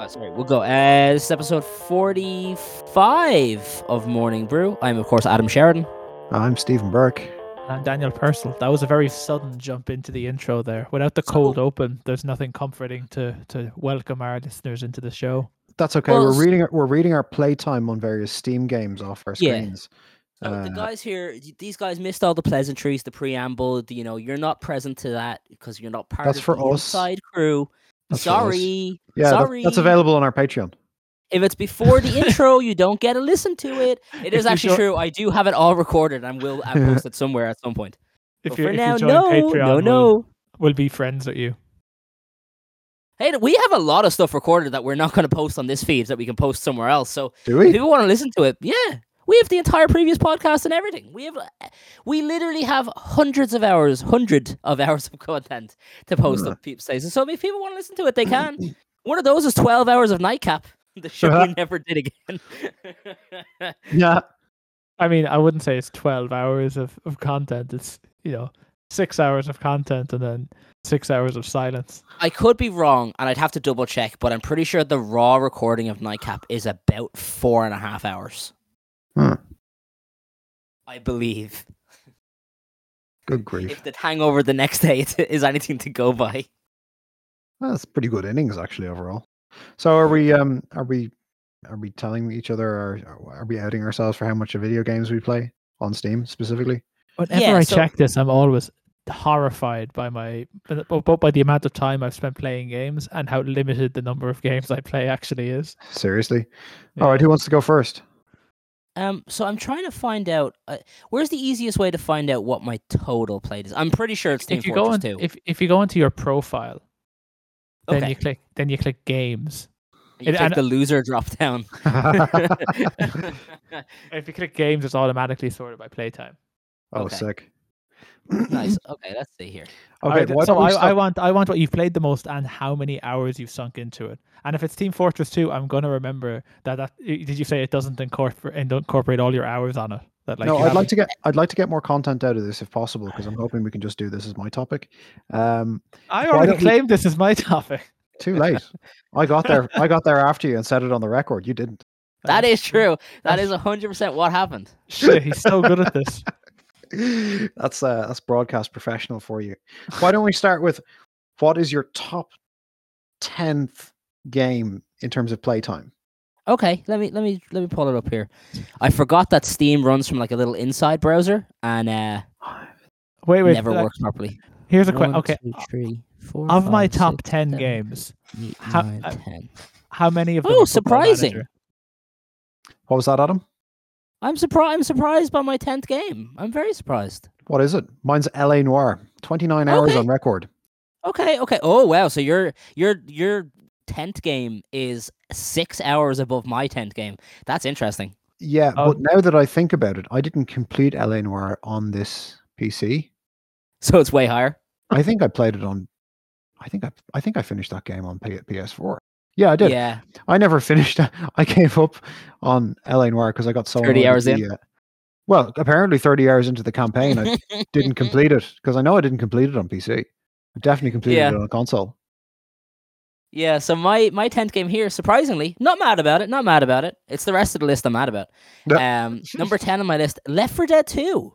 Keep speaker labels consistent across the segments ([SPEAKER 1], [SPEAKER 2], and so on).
[SPEAKER 1] Oh, sorry, we'll go. Uh, this is episode 45 of Morning Brew. I'm, of course, Adam Sheridan.
[SPEAKER 2] I'm Stephen Burke.
[SPEAKER 3] And Daniel Purcell. That was a very sudden jump into the intro there. Without the cold open, there's nothing comforting to to welcome our listeners into the show.
[SPEAKER 2] That's okay.
[SPEAKER 1] Well,
[SPEAKER 2] we're reading we're reading our playtime on various Steam games off our
[SPEAKER 1] Yeah.
[SPEAKER 2] screens.
[SPEAKER 1] So the
[SPEAKER 2] Uh,
[SPEAKER 1] guys here, these guys missed all the pleasantries, the preamble. the- You know, you're not present to that because you're not part
[SPEAKER 2] That's
[SPEAKER 1] of
[SPEAKER 2] for
[SPEAKER 1] the
[SPEAKER 2] us.
[SPEAKER 1] inside crew.
[SPEAKER 2] That's for us.
[SPEAKER 1] Sorry.
[SPEAKER 2] yeah, that-
[SPEAKER 1] sorry.
[SPEAKER 2] that's available on our Patreon.
[SPEAKER 1] If it's before the intro, you don't get to listen to it. It
[SPEAKER 3] If
[SPEAKER 1] is actually
[SPEAKER 3] jo-
[SPEAKER 1] true. I do have it all recorded and will I post it somewhere at some point.
[SPEAKER 3] If
[SPEAKER 1] But
[SPEAKER 3] you
[SPEAKER 1] for
[SPEAKER 3] if
[SPEAKER 1] now,
[SPEAKER 3] you join
[SPEAKER 1] no,
[SPEAKER 3] Patreon,
[SPEAKER 1] no,
[SPEAKER 3] we'll-
[SPEAKER 1] no.
[SPEAKER 3] we'll be friends with you.
[SPEAKER 1] Hey, we have a lot of stuff recorded that we're not going to post on this feed that we can post somewhere else. So
[SPEAKER 2] Do
[SPEAKER 1] if
[SPEAKER 2] we?
[SPEAKER 1] people want to listen to it, yeah, we have the entire previous podcast and everything. We have, we literally have hundreds of hours, hundred of hours of content to post
[SPEAKER 2] Huh.
[SPEAKER 1] on people places. So if people want to listen to it, they can. One of those is twelve hours of nightcap. The show we uh-huh. never did again.
[SPEAKER 2] Yeah.
[SPEAKER 3] I mean, I wouldn't say it's 12 hours of, of content. It's, you know, six hours of content and then six hours of silence.
[SPEAKER 1] I could be wrong, and I'd have to double check, but I'm pretty sure the raw recording of Nightcap is about four and a half hours.
[SPEAKER 2] Huh.
[SPEAKER 1] I believe.
[SPEAKER 2] Good grief.
[SPEAKER 1] If the hangover the next day is anything to go by.
[SPEAKER 2] That's pretty good innings actually overall. So are we um are we are we telling each other or are we outing ourselves for how much of video games we play on Steam specifically?
[SPEAKER 3] Whenever
[SPEAKER 1] Yeah,
[SPEAKER 3] I
[SPEAKER 1] so-
[SPEAKER 3] check this, I'm always horrified by my both both by the amount of time I've spent playing games and how limited the number of games I play actually is.
[SPEAKER 2] Seriously?
[SPEAKER 3] Yeah.
[SPEAKER 2] All right, who wants to go first?
[SPEAKER 1] Um, so I'm trying to find out uh, where's the easiest way to find out what my total played is. I'm pretty sure it's Team
[SPEAKER 3] If you
[SPEAKER 1] Fortress
[SPEAKER 3] go in,
[SPEAKER 1] 2.
[SPEAKER 3] if if you go into your profile, then
[SPEAKER 1] okay,
[SPEAKER 3] you click then you click games.
[SPEAKER 1] you
[SPEAKER 3] it-
[SPEAKER 1] click
[SPEAKER 3] and-
[SPEAKER 1] the loser drop down.
[SPEAKER 3] If you click games, it's automatically sorted by playtime.
[SPEAKER 2] oh,
[SPEAKER 1] Okay.
[SPEAKER 2] sick.
[SPEAKER 1] Nice. Okay, let's see here.
[SPEAKER 2] Okay,
[SPEAKER 3] I, so I, I want I want what you've played the most and how many hours you've sunk into it. And if it's Team Fortress 2, I'm gonna remember that. That did you say it doesn't incorporate incorporate all your hours on it? That like
[SPEAKER 2] no, I'd like
[SPEAKER 3] haven't-
[SPEAKER 2] to get I'd like to get more content out of this if possible because I'm hoping we can just do this as my topic. Um,
[SPEAKER 3] I already
[SPEAKER 2] don't we-
[SPEAKER 3] claimed this is my topic.
[SPEAKER 2] too late. I got there. I got there after you and said it on the record. You didn't.
[SPEAKER 1] That is true. That is 100% what happened.
[SPEAKER 3] Shit, he's so good at this.
[SPEAKER 2] that's uh, that's broadcast professional for you. Why don't we start with what is your top tenth game in terms of playtime?
[SPEAKER 1] Okay, let me let me let me pull it up here. I forgot that Steam runs from like a little inside browser and uh
[SPEAKER 3] Wait, wait.
[SPEAKER 1] never
[SPEAKER 3] uh,
[SPEAKER 1] works properly.
[SPEAKER 3] Here's a question.
[SPEAKER 1] One,
[SPEAKER 3] Okay,
[SPEAKER 1] two, three, four,
[SPEAKER 3] of my top
[SPEAKER 1] six,
[SPEAKER 3] ten
[SPEAKER 1] seven,
[SPEAKER 3] games,
[SPEAKER 1] eight,
[SPEAKER 3] how-
[SPEAKER 1] nine,
[SPEAKER 3] uh,
[SPEAKER 1] 10.
[SPEAKER 3] how many of them?
[SPEAKER 1] Oh, surprising.
[SPEAKER 2] What was that, Adam?
[SPEAKER 1] I'm surprised. I'm surprised by my tenth game. I'm very surprised.
[SPEAKER 2] What is it? Mine's LA Noire. Twenty nine hours
[SPEAKER 1] Okay.
[SPEAKER 2] on record.
[SPEAKER 1] Okay, okay. Oh wow. So your your your tenth game is six hours above my tenth game. That's interesting.
[SPEAKER 2] Yeah,
[SPEAKER 3] Oh.
[SPEAKER 2] but now that I think about it, I didn't complete LA Noire on this PC.
[SPEAKER 1] So it's way higher.
[SPEAKER 2] I think I played it on. I think I I think I finished that game on P- PS4. Yeah, I did.
[SPEAKER 1] Yeah.
[SPEAKER 2] I never finished. I gave up on LA Noire because I got so
[SPEAKER 1] 30 hours
[SPEAKER 2] with
[SPEAKER 1] in?
[SPEAKER 2] the, uh, well, apparently thirty hours into the campaign, I didn't complete it because I know I didn't complete it on PC. I definitely completed
[SPEAKER 1] Yeah.
[SPEAKER 2] it on a console.
[SPEAKER 1] Yeah, so my my tenth game here, surprisingly, not mad about it. Not mad about it. It's the rest of the list I'm mad about.
[SPEAKER 2] Yeah.
[SPEAKER 1] Um, number ten on my list, Left 4 Dead 2.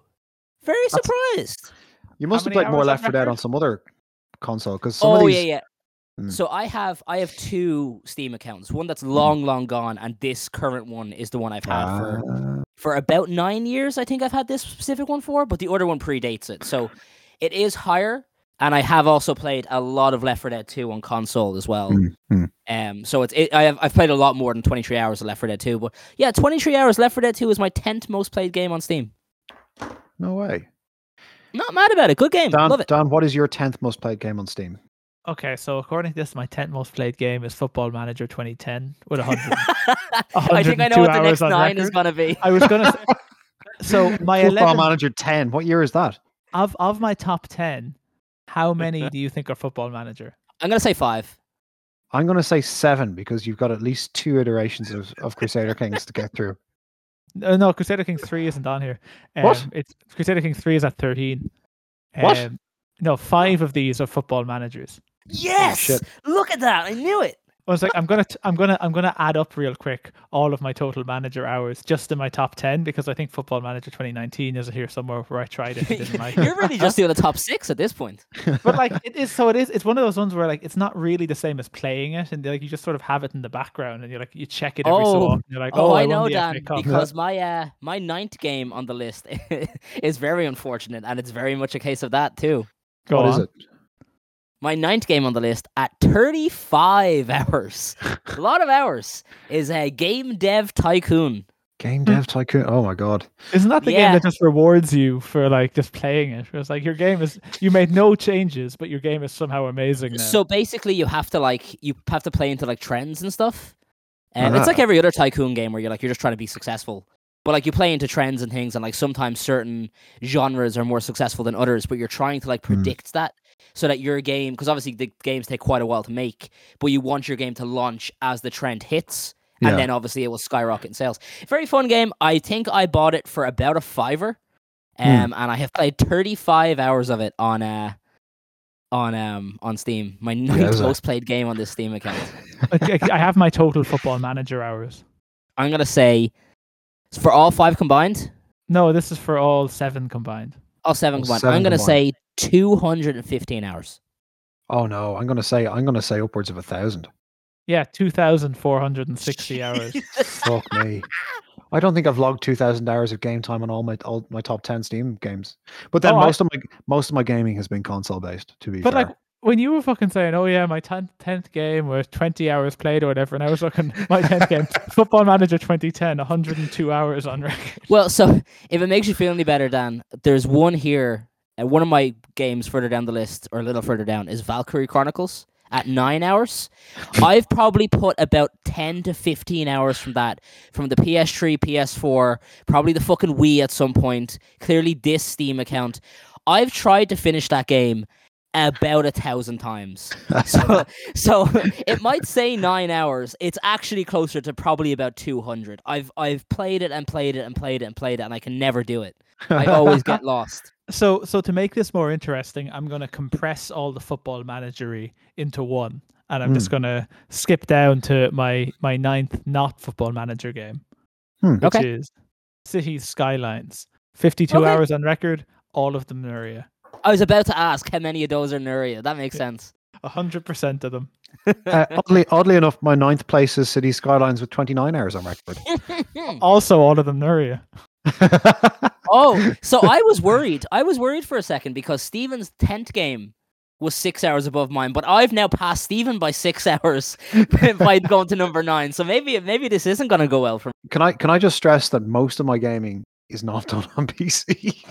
[SPEAKER 1] Very
[SPEAKER 2] That's-
[SPEAKER 1] surprised.
[SPEAKER 2] You must have played more Left 4 Dead on some other console because some
[SPEAKER 1] Oh
[SPEAKER 2] of
[SPEAKER 1] yeah,
[SPEAKER 2] these.
[SPEAKER 1] yeah.
[SPEAKER 2] Mm.
[SPEAKER 1] So I have I have two Steam accounts. One that's long, long gone, and this current one is the one I've had for
[SPEAKER 2] Ah,
[SPEAKER 1] for about nine years. I think I've had this specific one for, but the other one predates it, so it is higher. And I have also played a lot of Left 4 Dead 2 on console as well.
[SPEAKER 2] mm, mm.
[SPEAKER 1] Um, so it's it, I have I've played a lot more than 23 hours of Left 4 Dead 2, but yeah, 23 hours Left 4 Dead 2 is my 10th most played game on Steam.
[SPEAKER 2] No way.
[SPEAKER 1] Not mad about it. Good game.
[SPEAKER 2] Dan,
[SPEAKER 1] Love it.
[SPEAKER 2] Don, what is your tenth most played game on Steam?
[SPEAKER 3] Okay, so according to this, my 10th most played game is Football Manager 2010 with 100.
[SPEAKER 1] I think I know what the next
[SPEAKER 3] on
[SPEAKER 1] nine is gonna be.
[SPEAKER 3] I was gonna say. So my
[SPEAKER 2] Football
[SPEAKER 3] 11
[SPEAKER 2] Manager ten. What year is that?
[SPEAKER 3] of of my top 10, how many do you think are Football Manager?
[SPEAKER 1] I'm gonna say five.
[SPEAKER 2] I'm going to say seven because you've got at least two iterations of, of Crusader Kings to get through.
[SPEAKER 3] Uh, no, Crusader King 3 isn't on here. Um,
[SPEAKER 2] What?
[SPEAKER 3] It's Crusader King 3 is at 13.
[SPEAKER 2] What?
[SPEAKER 3] Um, no, five of these are Football Managers.
[SPEAKER 1] Yes.
[SPEAKER 2] shit.
[SPEAKER 1] Look at that. I knew it.
[SPEAKER 3] I was like, I'm gonna, t- I'm gonna, I'm gonna add up real quick all of my total manager hours just in my top ten because I think Football Manager 2019 is here somewhere where I tried it and didn't like it.
[SPEAKER 1] You're really just doing the top six at this point.
[SPEAKER 3] But like, it is so it is. It's one of those ones where like it's not really the same as playing it, and like you just sort of have it in the background, and you're like, you check it every so
[SPEAKER 1] Oh.
[SPEAKER 3] often. You're like,
[SPEAKER 1] Oh,
[SPEAKER 3] oh,
[SPEAKER 1] I
[SPEAKER 3] won
[SPEAKER 1] know,
[SPEAKER 3] the
[SPEAKER 1] Dan, because my uh my ninth game on the list is very unfortunate, and it's very much a case of that too.
[SPEAKER 3] Go
[SPEAKER 2] What is
[SPEAKER 3] on.
[SPEAKER 2] it?
[SPEAKER 1] My ninth game on the list at 35 hours, a lot of hours, is a Game Dev Tycoon.
[SPEAKER 2] Game Dev Tycoon. Oh my god.
[SPEAKER 3] Isn't that the game that just rewards you for like just playing it? It's like your game is you made no changes, but your game is somehow amazing now.
[SPEAKER 1] So basically, you have to like you have to play into like trends and stuff. And it's
[SPEAKER 2] Uh-huh.
[SPEAKER 1] like every other tycoon game where you're like you're just trying to be successful. But like you play into trends and things, and like sometimes certain genres are more successful than others. But you're trying to like
[SPEAKER 2] Hmm.
[SPEAKER 1] predict that so that your game, because obviously the games take quite a while to make, but you want your game to launch as the trend hits,
[SPEAKER 2] Yeah.
[SPEAKER 1] and then obviously it will skyrocket in sales. Very fun game. I think I bought it for about a fiver,
[SPEAKER 2] Hmm.
[SPEAKER 1] um, and I have played 35 hours of it on uh on um on Steam. My ninth
[SPEAKER 2] Yowza.
[SPEAKER 1] most played game on this Steam account.
[SPEAKER 3] I, I have my total football manager hours.
[SPEAKER 1] I'm gonna say for all five combined,
[SPEAKER 3] No, this is for all seven combined.
[SPEAKER 1] All seven combined.
[SPEAKER 2] seven
[SPEAKER 1] I'm gonna
[SPEAKER 2] combined.
[SPEAKER 1] say 215 hours.
[SPEAKER 2] Oh no, I'm gonna say I'm gonna say upwards of a thousand.
[SPEAKER 3] Yeah, two thousand four hundred and sixty hours.
[SPEAKER 2] Fuck me. I don't think I've logged two thousand hours of game time on all my all my top ten Steam games. But then
[SPEAKER 3] Oh, I-
[SPEAKER 2] most of my most of my gaming has been console based. To be
[SPEAKER 3] But
[SPEAKER 2] fair,
[SPEAKER 3] like when you were fucking saying, "Oh yeah, my tenth game was twenty hours played or whatever," and I was looking my tenth game, Football Manager 2010, 102 hours on record.
[SPEAKER 1] Well, so if it makes you feel any better, Dan, there's one here. Uh, one of my games further down the list, or a little further down, is Valkyria Chronicles at nine hours. I've probably put about 10 to 15 hours from that, from the PS3, PS4, probably the fucking Wii at some point, clearly this Steam account. I've tried to finish that game about a thousand times. So, so it might say nine hours. It's actually closer to probably about 200. I've I've played it and played it and played it and played it, and I can never do it. I always get lost.
[SPEAKER 3] So, so to make this more interesting, I'm going to compress all the football managery into one, and I'm just going to skip down to my my ninth not football manager game,
[SPEAKER 2] Hmm.
[SPEAKER 3] which
[SPEAKER 1] Okay.
[SPEAKER 3] is Cities Skylines. 52
[SPEAKER 1] Okay.
[SPEAKER 3] hours on record, all of them Nuria.
[SPEAKER 1] I was about to ask how many of those are Nuria. That makes sense.
[SPEAKER 3] 100% of them.
[SPEAKER 2] uh, oddly, oddly enough, my ninth place is City Skylines with 29 hours on record.
[SPEAKER 3] Also, all of them Nuria.
[SPEAKER 1] oh, so I was worried. I was worried for a second because Steven's tenth game was six hours above mine, but I've now passed Steven by six hours by going to number nine. So maybe maybe this isn't going to go well for me.
[SPEAKER 2] can I can I just stress that most of my gaming is not done on PC.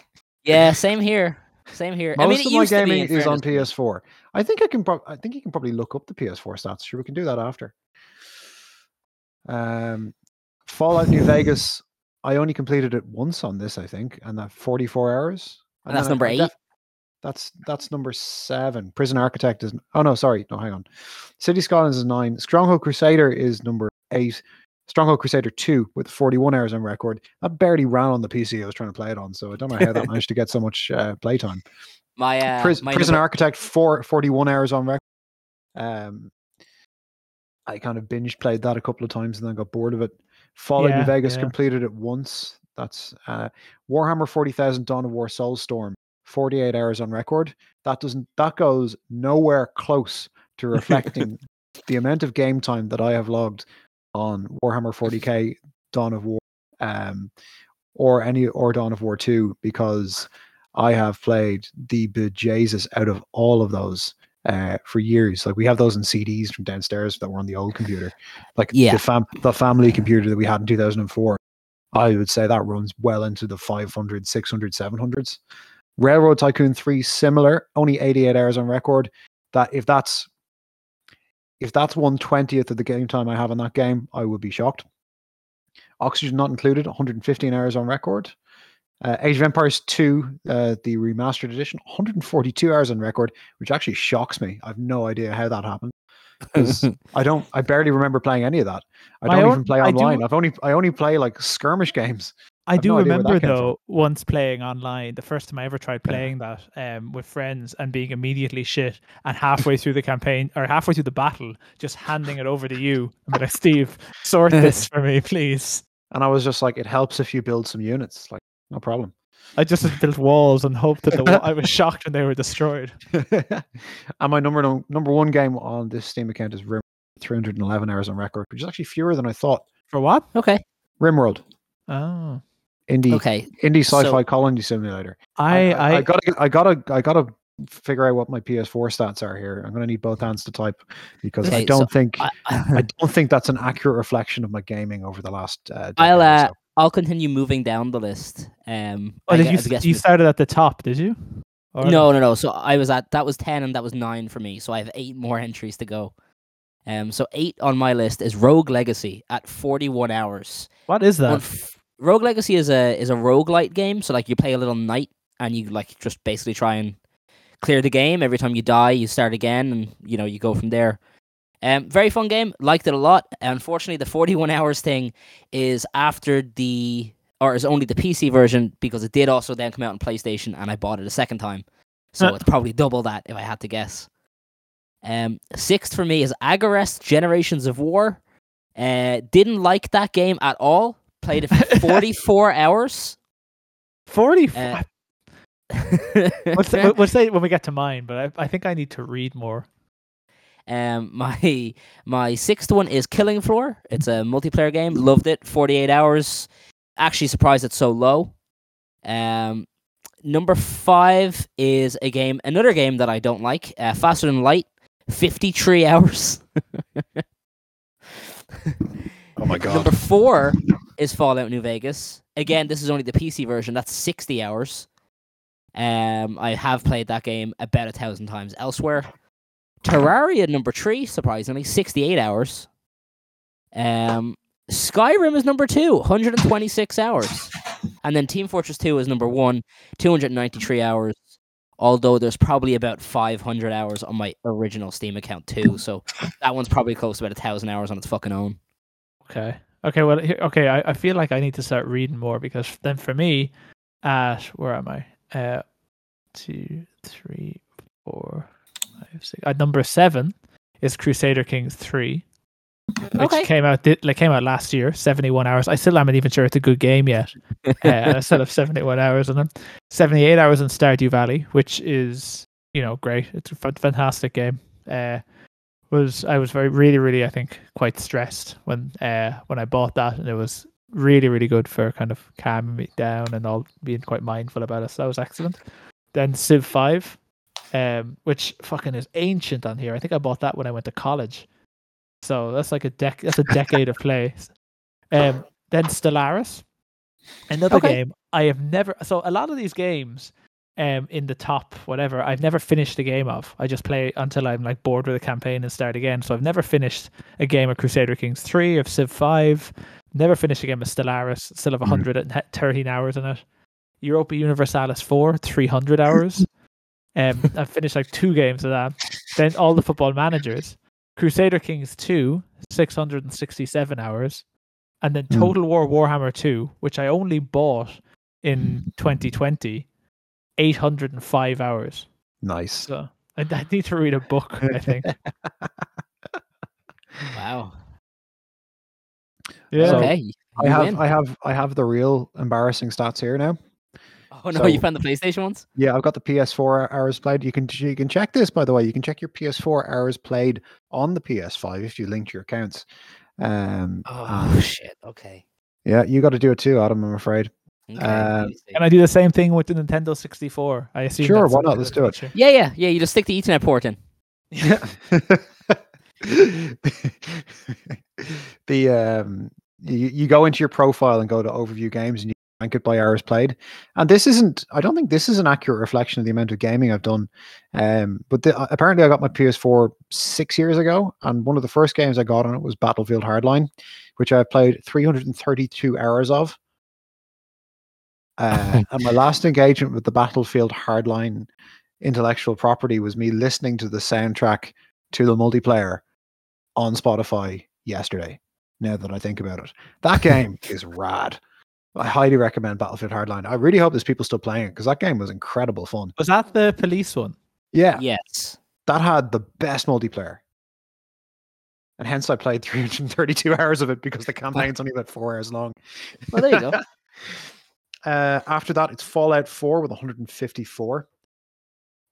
[SPEAKER 1] Yeah, same here. Same here.
[SPEAKER 2] Most
[SPEAKER 1] I mean,
[SPEAKER 2] of my gaming is on. PS4. I think I can. Pro- I think you can probably look up the PS4 stats. Sure, we can do that after. Um, Fallout New Vegas. I only completed it once on this, I think, and that 44 hours.
[SPEAKER 1] And that's number
[SPEAKER 2] I
[SPEAKER 1] eight?
[SPEAKER 2] def- that's that's number seven. Prison Architect is. Oh no, sorry, no, hang on. City Skylines is nine. Stronghold Crusader is number eight. Stronghold Crusader 2 with 41 hours on record. That barely ran on the PC I was trying to play it on, so I don't know how that managed to get so much uh, playtime.
[SPEAKER 1] My uh,
[SPEAKER 2] Pris-
[SPEAKER 1] my
[SPEAKER 2] Prison
[SPEAKER 1] number-
[SPEAKER 2] Architect four, 41 hours on record. Um, I kind of binge played that a couple of times and then got bored of it. Fallout New
[SPEAKER 3] Yeah,
[SPEAKER 2] Vegas
[SPEAKER 3] yeah.
[SPEAKER 2] completed it once. That's uh, Warhammer 40,000 Dawn of War Soulstorm, 48 hours on record. That doesn't that goes nowhere close to reflecting the amount of game time that I have logged on Warhammer 40k Dawn of War um, or any or Dawn of War 2 because I have played the bejesus out of all of those uh, for years. Like we have those in CDs from downstairs that were on the old computer, like
[SPEAKER 1] Yeah.
[SPEAKER 2] the fam the family computer that we had in 2004. I would say that runs well into the 500, 600, 700s. Railroad Tycoon 3 similar, only 88 hours on record. That if that's if that's one twentieth of the game time I have on that game, I would be shocked. Oxygen not included, 115 hours on record. Uh, Age of Empires 2, uh, the remastered edition, 142 hours on record, which actually shocks me. I've no idea how that happened. I don't, I barely remember playing any of that. I don't
[SPEAKER 3] own-
[SPEAKER 2] even play
[SPEAKER 3] I
[SPEAKER 2] online. I've only, I only play like skirmish games.
[SPEAKER 3] I
[SPEAKER 2] I've
[SPEAKER 3] do
[SPEAKER 2] no
[SPEAKER 3] remember
[SPEAKER 2] that from.
[SPEAKER 3] though once playing online, the first time I ever tried playing that um, with friends and being immediately shit, and halfway through the campaign or halfway through the battle, just handing it over to you and be like, "Steve, sort this for me, please."
[SPEAKER 2] And I was just like, it helps if you build some units. Like, no problem.
[SPEAKER 3] I just built walls and hoped that the wall. I was shocked when they were destroyed.
[SPEAKER 2] and my number no- number one game on this Steam account is Rim, 311 hours on record, which is actually fewer than I thought.
[SPEAKER 3] For what?
[SPEAKER 1] Okay.
[SPEAKER 2] Rimworld,
[SPEAKER 3] Oh,
[SPEAKER 2] indie
[SPEAKER 1] Okay.
[SPEAKER 2] indie sci-fi colony simulator.
[SPEAKER 3] I I,
[SPEAKER 2] I gotta I gotta I gotta figure out what my PS4 stats are here. I'm gonna need both hands to type because I don't
[SPEAKER 1] so
[SPEAKER 2] think
[SPEAKER 1] I,
[SPEAKER 2] I don't think that's an accurate reflection of my gaming over the last. Uh,
[SPEAKER 1] I'll uh,
[SPEAKER 2] so.
[SPEAKER 1] I'll continue moving down the list. Um,
[SPEAKER 3] oh, did
[SPEAKER 1] gue-
[SPEAKER 3] you
[SPEAKER 1] guess
[SPEAKER 3] you started at the top? Did you? Or
[SPEAKER 1] No, no, no. So I was at that was ten and that was nine for me. So I have eight more entries to go. Um, so eight on my list is Rogue Legacy at forty-one hours.
[SPEAKER 3] What is that?
[SPEAKER 1] Unf- Rogue Legacy is a is a roguelite game. So like you play a little knight and you like just basically try and clear the game. Every time you die, you start again, and you know you go from there. Um, very fun game. Liked it a lot. Unfortunately, the forty-one hours thing is after the or is only the PC version because it did also then come out on PlayStation, and I bought it a second time. So
[SPEAKER 3] Huh.
[SPEAKER 1] it's probably double that if I had to guess. Um, sixth for me is Agarest Generations of War. Uh, didn't like that game at all. Played it for 44 hours.
[SPEAKER 3] Forty.
[SPEAKER 1] Uh,
[SPEAKER 3] We'll say, we'll say when we get to mine, but I, I think I need to read more.
[SPEAKER 1] Um, my my sixth one is Killing Floor. It's a multiplayer game. Loved it. Forty eight hours. Actually surprised it's so low. Um, number five is a game, another game that I don't like. Uh, Faster Than Light. Fifty three hours.
[SPEAKER 2] Oh my god.
[SPEAKER 1] Number four is Fallout New Vegas. Again, this is only the PC version. That's sixty hours. Um, I have played that game about a thousand times elsewhere. Terraria number three, surprisingly, sixty-eight hours. Um, Skyrim is number two, 126 hours, and then Team Fortress Two is number one, 293 hours. Although there's probably about 500 hours on my original Steam account too, so that one's probably close to about a thousand hours on its fucking own.
[SPEAKER 3] Okay. Okay. Well. Here, okay. I, I feel like I need to start reading more because then for me, at where am I? Uh, two, three, four, five, six. At number seven is Crusader Kings three, which
[SPEAKER 1] Okay.
[SPEAKER 3] came out di- like came out last year. Seventy one hours. I still haven't even sure it's a good game yet. uh, and I still have seventy one hours on them. Seventy eight hours in Stardew Valley, which is you know great. It's a fantastic game. Uh, was I was very really really I think quite stressed when uh when I bought that and it was really really good for kind of calming me down and all being quite mindful about it. So that was excellent. Then Civ Five, um, which fucking is ancient on here. I think I bought that when I went to college. So that's like a dec that's a decade of play. Um, then Stellaris, another
[SPEAKER 1] Okay.
[SPEAKER 3] game I have never. So a lot of these games, um, in the top whatever, I've never finished a game of. I just play until I'm like bored with the campaign and start again. So I've never finished a game of Crusader Kings three of Civ five. Never finished a game of Stellaris. Still have
[SPEAKER 2] Mhm.
[SPEAKER 3] 113 hours in it. Europa Universalis 4, 300 hours. um, I've finished like two games of that. Then all the football managers. Crusader Kings 2, 667 hours. And then
[SPEAKER 2] Hmm.
[SPEAKER 3] Total War Warhammer 2, which I only bought in 2020, 805 hours.
[SPEAKER 2] Nice.
[SPEAKER 3] So I, I need to read a book, I think.
[SPEAKER 1] Wow.
[SPEAKER 3] Yeah.
[SPEAKER 2] So-
[SPEAKER 1] okay.
[SPEAKER 2] I
[SPEAKER 1] you
[SPEAKER 2] have
[SPEAKER 1] win.
[SPEAKER 2] I have I have the real embarrassing stats here now.
[SPEAKER 1] Oh no, you found the PlayStation ones?
[SPEAKER 2] Yeah, I've got the PS4 hours played. You can you can check this by the way. You can check your PS4 hours played on the PS5 if you link your accounts. Um,
[SPEAKER 1] Oh
[SPEAKER 2] and
[SPEAKER 1] shit. Okay.
[SPEAKER 2] yeah, you got to do it too, Adam. I'm afraid.
[SPEAKER 1] Okay, let me see.
[SPEAKER 3] And I do the same thing with the Nintendo 64. I assume
[SPEAKER 2] Sure, why not? Let's do it.
[SPEAKER 1] yeah, yeah, yeah. You just stick the Ethernet port in.
[SPEAKER 2] Yeah. the um you, you go into your profile and go to overview games and you rank it by hours played and this isn't i don't think this is an accurate reflection of the amount of gaming i've done um but the, apparently i got my ps4 six years ago and one of the first games i got on it was battlefield hardline which i've played 332 hours of uh, and my last engagement with the battlefield hardline intellectual property was me listening to the soundtrack to the multiplayer on Spotify yesterday. Now that I think about it, that game is rad. I highly recommend Battlefield Hardline. I really hope there's people still playing it because that game was incredible fun.
[SPEAKER 3] Was that the police one?
[SPEAKER 2] Yeah,
[SPEAKER 1] Yes.
[SPEAKER 2] that had the best multiplayer. And hence I played 332 hours of it because the campaign's only about four hours long.
[SPEAKER 1] Well, there you go.
[SPEAKER 2] Uh, after that, it's Fallout 4 with 154.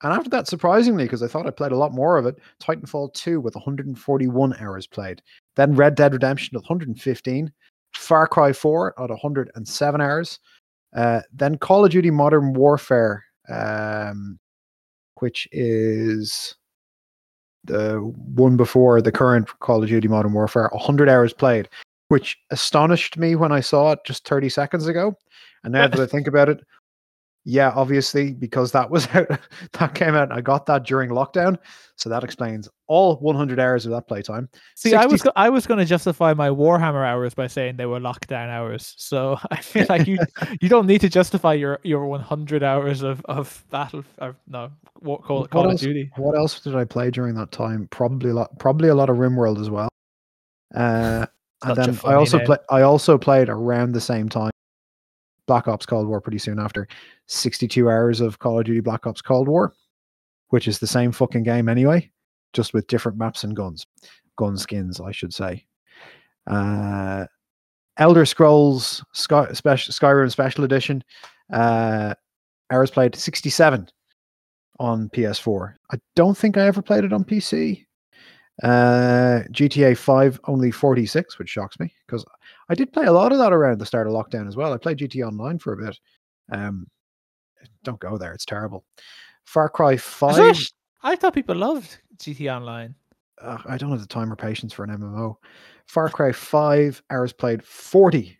[SPEAKER 2] And after that, surprisingly, because I thought I played a lot more of it, Titanfall 2 with 141 hours played. Then Red Dead Redemption with 115. Far Cry 4 at 107 hours. Uh, then Call of Duty Modern Warfare, um, which is the one before the current Call of Duty Modern Warfare, 100 hours played, which astonished me when I saw it just 30 seconds ago. And now that I think about it, yeah, obviously, because that was out, that came out. I got that during lockdown, so that explains all 100 hours of that playtime.
[SPEAKER 3] See, I was go- I was going to justify my Warhammer hours by saying they were lockdown hours. So I feel like you you don't need to justify your your 100 hours of of battle or no War, Call,
[SPEAKER 2] What
[SPEAKER 3] Call of
[SPEAKER 2] else-
[SPEAKER 3] Duty.
[SPEAKER 2] What else did I play during that time? Probably a lot. Probably a lot of RimWorld as well. Uh, and then I also play. I also played around the same time. Black Ops Cold War pretty soon after. 62 hours of Call of Duty Black Ops Cold War, which is the same fucking game anyway, just with different maps and guns. Gun skins, I should say. Uh, Elder Scrolls Sky, special, Skyrim Special Edition. Uh, hours played 67 on PS4. I don't think I ever played it on PC. Uh, GTA 5 only 46, which shocks me because I did play a lot of that around the start of lockdown as well. I played GTA Online for a bit. Um, don't go there; it's terrible. Far Cry
[SPEAKER 3] Is
[SPEAKER 2] 5.
[SPEAKER 3] it? I thought people loved GT Online.
[SPEAKER 2] uh, I don't have the time or patience for an MMO. Far Cry 5 hours played 40.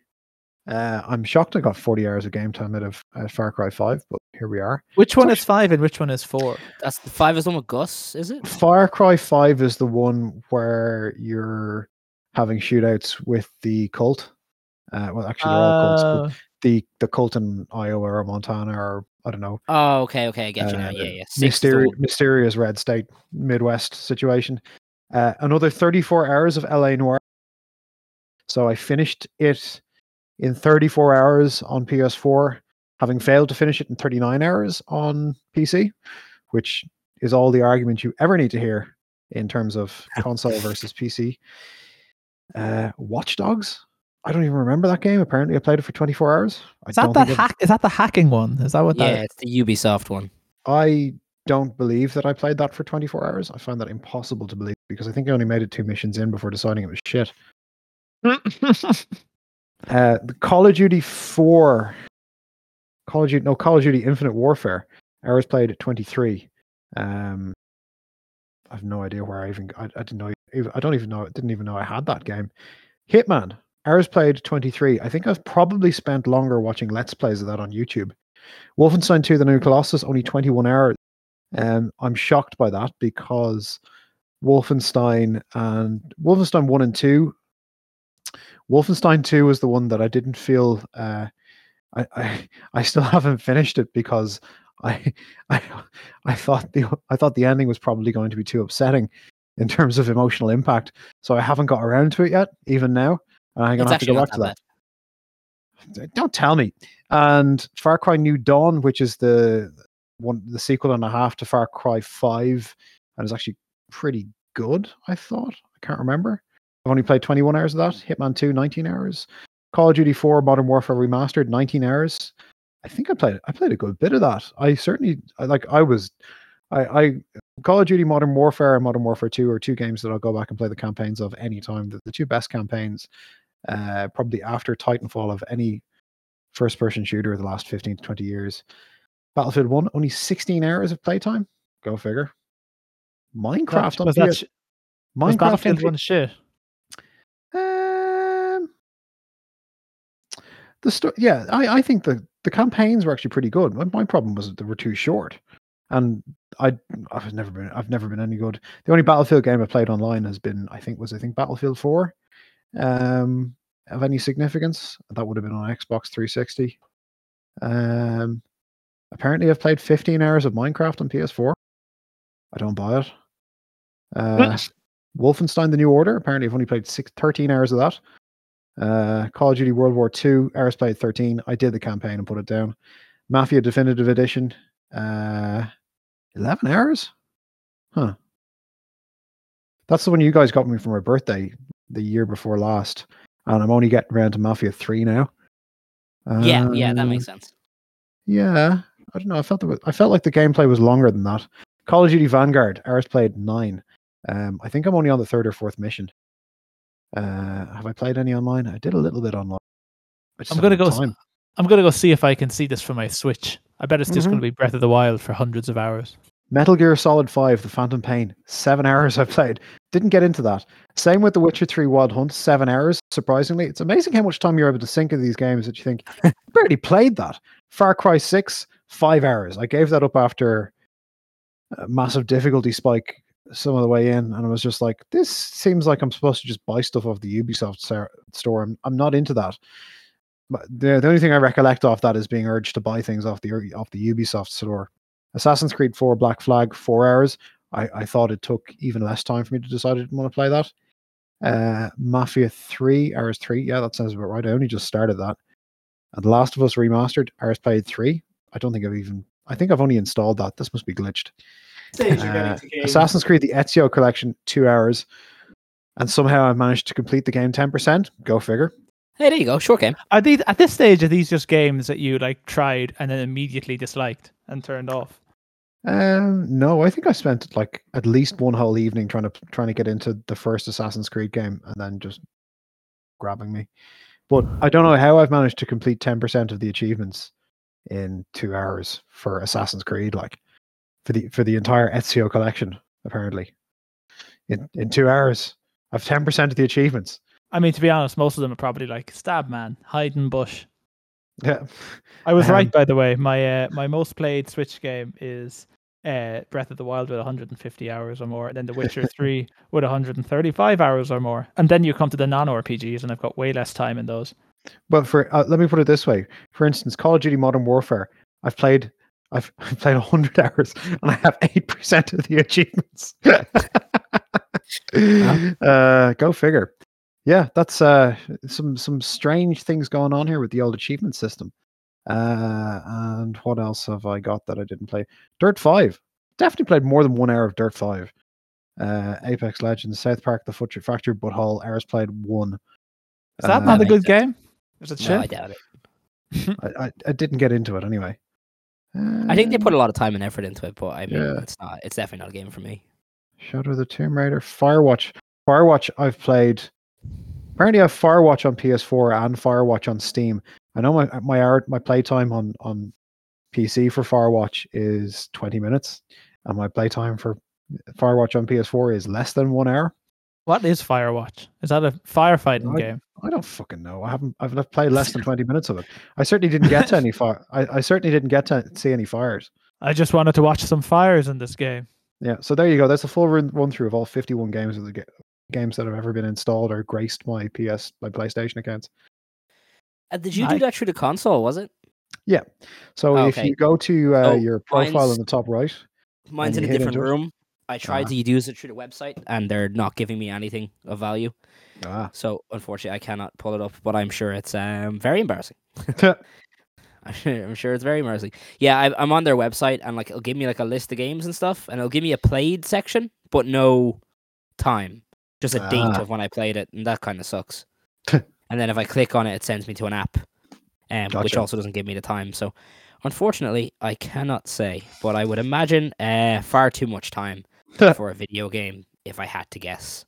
[SPEAKER 2] Uh, I'm shocked I got 40 hours of game time out of uh, Far Cry 5, but here we are.
[SPEAKER 3] Which one is five and which one is four?
[SPEAKER 1] That's the five is the one with Gus, is it?
[SPEAKER 2] Far Cry 5 is the one where you're having shootouts with the cult. Uh, well, actually, they're all cults, but
[SPEAKER 3] Uh,
[SPEAKER 2] the, the cult in Iowa or Montana or I don't know,
[SPEAKER 1] Oh, okay, okay, I get you now.
[SPEAKER 2] Uh,
[SPEAKER 1] Yeah, yeah. Six
[SPEAKER 2] mysteri- mysterious red state Midwest situation. Uh, another 34 hours of LA Noire. So I finished it in 34 hours on PS4, having failed to finish it in 39 hours on PC, which is all the argument you ever need to hear in terms of console versus PC. Uh, Watch Dogs. I don't even remember that game. Apparently, I played it for 24 hours. I
[SPEAKER 3] is that
[SPEAKER 2] don't
[SPEAKER 3] that hack? Is that the hacking one? Is that what
[SPEAKER 1] yeah,
[SPEAKER 3] that?
[SPEAKER 1] it's the Ubisoft one.
[SPEAKER 2] I don't believe that I played that for 24 hours. I find that impossible to believe because I think I only made it two missions in before deciding it was shit. Uh, the Call of Duty 4, Call of Duty, no, Call of Duty Infinite Warfare, hours played at 23. Um, I have no idea where I even, I, I didn't know, I don't even know, didn't even know I had that game. Hitman, hours played 23. I think I've probably spent longer watching Let's Plays of that on YouTube. Wolfenstein 2, The New Colossus, only 21 hours. Um, I'm shocked by that because Wolfenstein and Wolfenstein 1 and 2 Wolfenstein 2 was the one that I didn't feel uh I, I I still haven't finished it because I I I thought the I thought the ending was probably going to be too upsetting in terms of emotional impact. So I haven't got around to it yet, even now. And I'm gonna have to go back to
[SPEAKER 1] that bad.
[SPEAKER 2] Don't tell me. And Far Cry New Dawn, which is the one the sequel and a half to Far Cry 5, and is actually pretty good, I thought. I can't remember. I've only played 21 hours of that. Hitman 2, 19 hours. Call of Duty 4 Modern Warfare Remastered, 19 hours. I think I played I played a good bit of that. I certainly I like I was I, I Call of Duty Modern Warfare and Modern Warfare 2 are two games that I'll go back and play the campaigns of any time. The, the two best campaigns, uh, probably after Titanfall of any first person shooter of the last 15 to 20 years. Battlefield 1, only 16 hours of playtime. Go figure. Minecraft on
[SPEAKER 3] that
[SPEAKER 2] PS
[SPEAKER 3] sh-
[SPEAKER 2] Minecraft on
[SPEAKER 3] Battlefield one shit?
[SPEAKER 2] Um, the story, yeah, I, I think the, the campaigns were actually pretty good. My, my problem was that they were too short, and I I've never been I've never been any good. The only Battlefield game I played online has been I think was I think Battlefield Four, um, of any significance. That would have been on Xbox 360. Um, apparently I've played 15 hours of Minecraft on PS4. I don't buy it. Uh, Wolfenstein: The New Order. Apparently, I've only played six, 13 hours of that. Uh, Call of Duty World War II, hours played 13. I did the campaign and put it down. Mafia Definitive Edition, uh, 11 hours? Huh. That's the one you guys got me for my birthday the year before last. And I'm only getting around to Mafia 3 now.
[SPEAKER 1] yeah, yeah, that
[SPEAKER 2] Um,
[SPEAKER 1] makes sense.
[SPEAKER 2] Yeah, I don't know. I felt the, I felt like the gameplay was longer than that. Call of Duty Vanguard, hours played nine. Um, I think I'm only on the third or fourth mission. Uh, have I played any online? I did a little bit online.
[SPEAKER 3] I'm gonna go.
[SPEAKER 2] time.
[SPEAKER 3] I'm gonna go see if I can see this from my Switch. I bet it's just
[SPEAKER 2] Mhm.
[SPEAKER 3] gonna be Breath of the Wild for hundreds of hours.
[SPEAKER 2] Metal Gear Solid 5, The Phantom Pain, seven hours I played. Didn't get into that. Same with The Witcher 3 Wild Hunt, seven hours, surprisingly. It's amazing how much time you're able to sink into these games that you think, I barely played that. Far Cry 6, five hours. I gave that up after a massive difficulty spike some of the way in, and I was just like, this seems like I'm supposed to just buy stuff off the Ubisoft store. I'm, I'm not into that. But the, the only thing I recollect off that is being urged to buy things off the off the Ubisoft store. Assassin's Creed 4 Black Flag, four hours. I, I thought it took even less time for me to decide I didn't want to play that. Uh, Mafia 3, hours 3. Yeah, that sounds about right. I only just started that. And The Last of Us Remastered, hours played 3. I don't think I've even, I think I've only installed that. This must be glitched. Uh, Assassin's Creed, the Ezio collection, two hours. And somehow I managed to complete the game 10%. Go figure.
[SPEAKER 1] Hey, there you go. Short game.
[SPEAKER 3] Are these at this stage? Are these just games that you like tried and then immediately disliked and turned off?
[SPEAKER 2] Um, no, I think I spent like at least one whole evening trying to trying to get into the first Assassin's Creed game, and then just grabbing me. But I don't know how I've managed to complete ten percent of the achievements in two hours for Assassin's Creed, like for the for the entire Ezio collection. Apparently, in in two hours, I've ten percent of the achievements.
[SPEAKER 3] I mean, to be honest, most of them are probably like stab man, hide and bush.
[SPEAKER 2] Yeah,
[SPEAKER 3] I was
[SPEAKER 2] Um,
[SPEAKER 3] right, by the way. My uh, my most played Switch game is uh, Breath of the Wild with 150 hours or more, and then The Witcher 3 with 135 hours or more. And then you come to the non RPGs, and I've got way less time in those.
[SPEAKER 2] But for uh, let me put it this way: for instance, Call of Duty Modern Warfare, I've played, I've, I've played hundred hours, and I have eight percent of the achievements. uh, go figure. Yeah, that's uh, some some strange things going on here with the old achievement system. Uh, and what else have I got that I didn't play? Dirt Five. Definitely played more than one hour of Dirt Five. Uh, Apex Legends, South Park, The Futcher Factory, Butthole. Hours played one.
[SPEAKER 3] Is that
[SPEAKER 2] Uh,
[SPEAKER 3] not a good
[SPEAKER 1] sense.
[SPEAKER 3] game? Is it
[SPEAKER 1] No,
[SPEAKER 3] shit?
[SPEAKER 1] I doubt it.
[SPEAKER 2] I, I, I didn't get into it anyway.
[SPEAKER 1] I think they put
[SPEAKER 2] Uh,
[SPEAKER 1] a lot of time and effort into it, but I mean,
[SPEAKER 2] Yeah.
[SPEAKER 1] it's not. It's definitely not a game for me.
[SPEAKER 2] Shadow of the Tomb Raider, Firewatch. Firewatch, I've played. Apparently, I have Firewatch on PS4 and Firewatch on Steam. I know my my hour, my playtime on on PC for Firewatch is twenty minutes, and my playtime for Firewatch on PS4 is less than one hour.
[SPEAKER 3] What is Firewatch? Is that a firefighting
[SPEAKER 2] I-
[SPEAKER 3] game?
[SPEAKER 2] I don't fucking know. I haven't. I've played less than twenty minutes of it. I certainly didn't get to any fire. I, I certainly didn't get to see any fires.
[SPEAKER 3] I just wanted to watch some fires in this game.
[SPEAKER 2] Yeah, so there you go. That's a full run, run through of all 51 games of the ga- games that have ever been installed or graced my PS, my PlayStation accounts.
[SPEAKER 1] Uh, did you
[SPEAKER 3] I-
[SPEAKER 1] do that through the console? Was it? Yeah.
[SPEAKER 2] So
[SPEAKER 1] Oh,
[SPEAKER 2] if
[SPEAKER 1] okay.
[SPEAKER 2] you go to uh,
[SPEAKER 1] So
[SPEAKER 2] your profile
[SPEAKER 1] mine's-
[SPEAKER 2] in the top right,
[SPEAKER 1] Mine's in a
[SPEAKER 2] hit
[SPEAKER 1] different
[SPEAKER 2] into it?
[SPEAKER 1] I tried
[SPEAKER 2] Ah.
[SPEAKER 1] to use it through the website, and they're not giving me anything of value.
[SPEAKER 2] ah,
[SPEAKER 1] So unfortunately, I cannot pull it up. But I'm sure it's um very embarrassing. I'm sure it's very embarrassing. Yeah, I, I'm on their website, and like it'll give me like a list of games and stuff, and it'll give me a played section, but no time, just a date
[SPEAKER 2] Ah.
[SPEAKER 1] of when I played it, and that kind of sucks. and then if I click on it, it sends me to an app, um, which also doesn't give me the time. So unfortunately, I cannot say, but I would imagine uh, far too much time for a video game if I had to guess.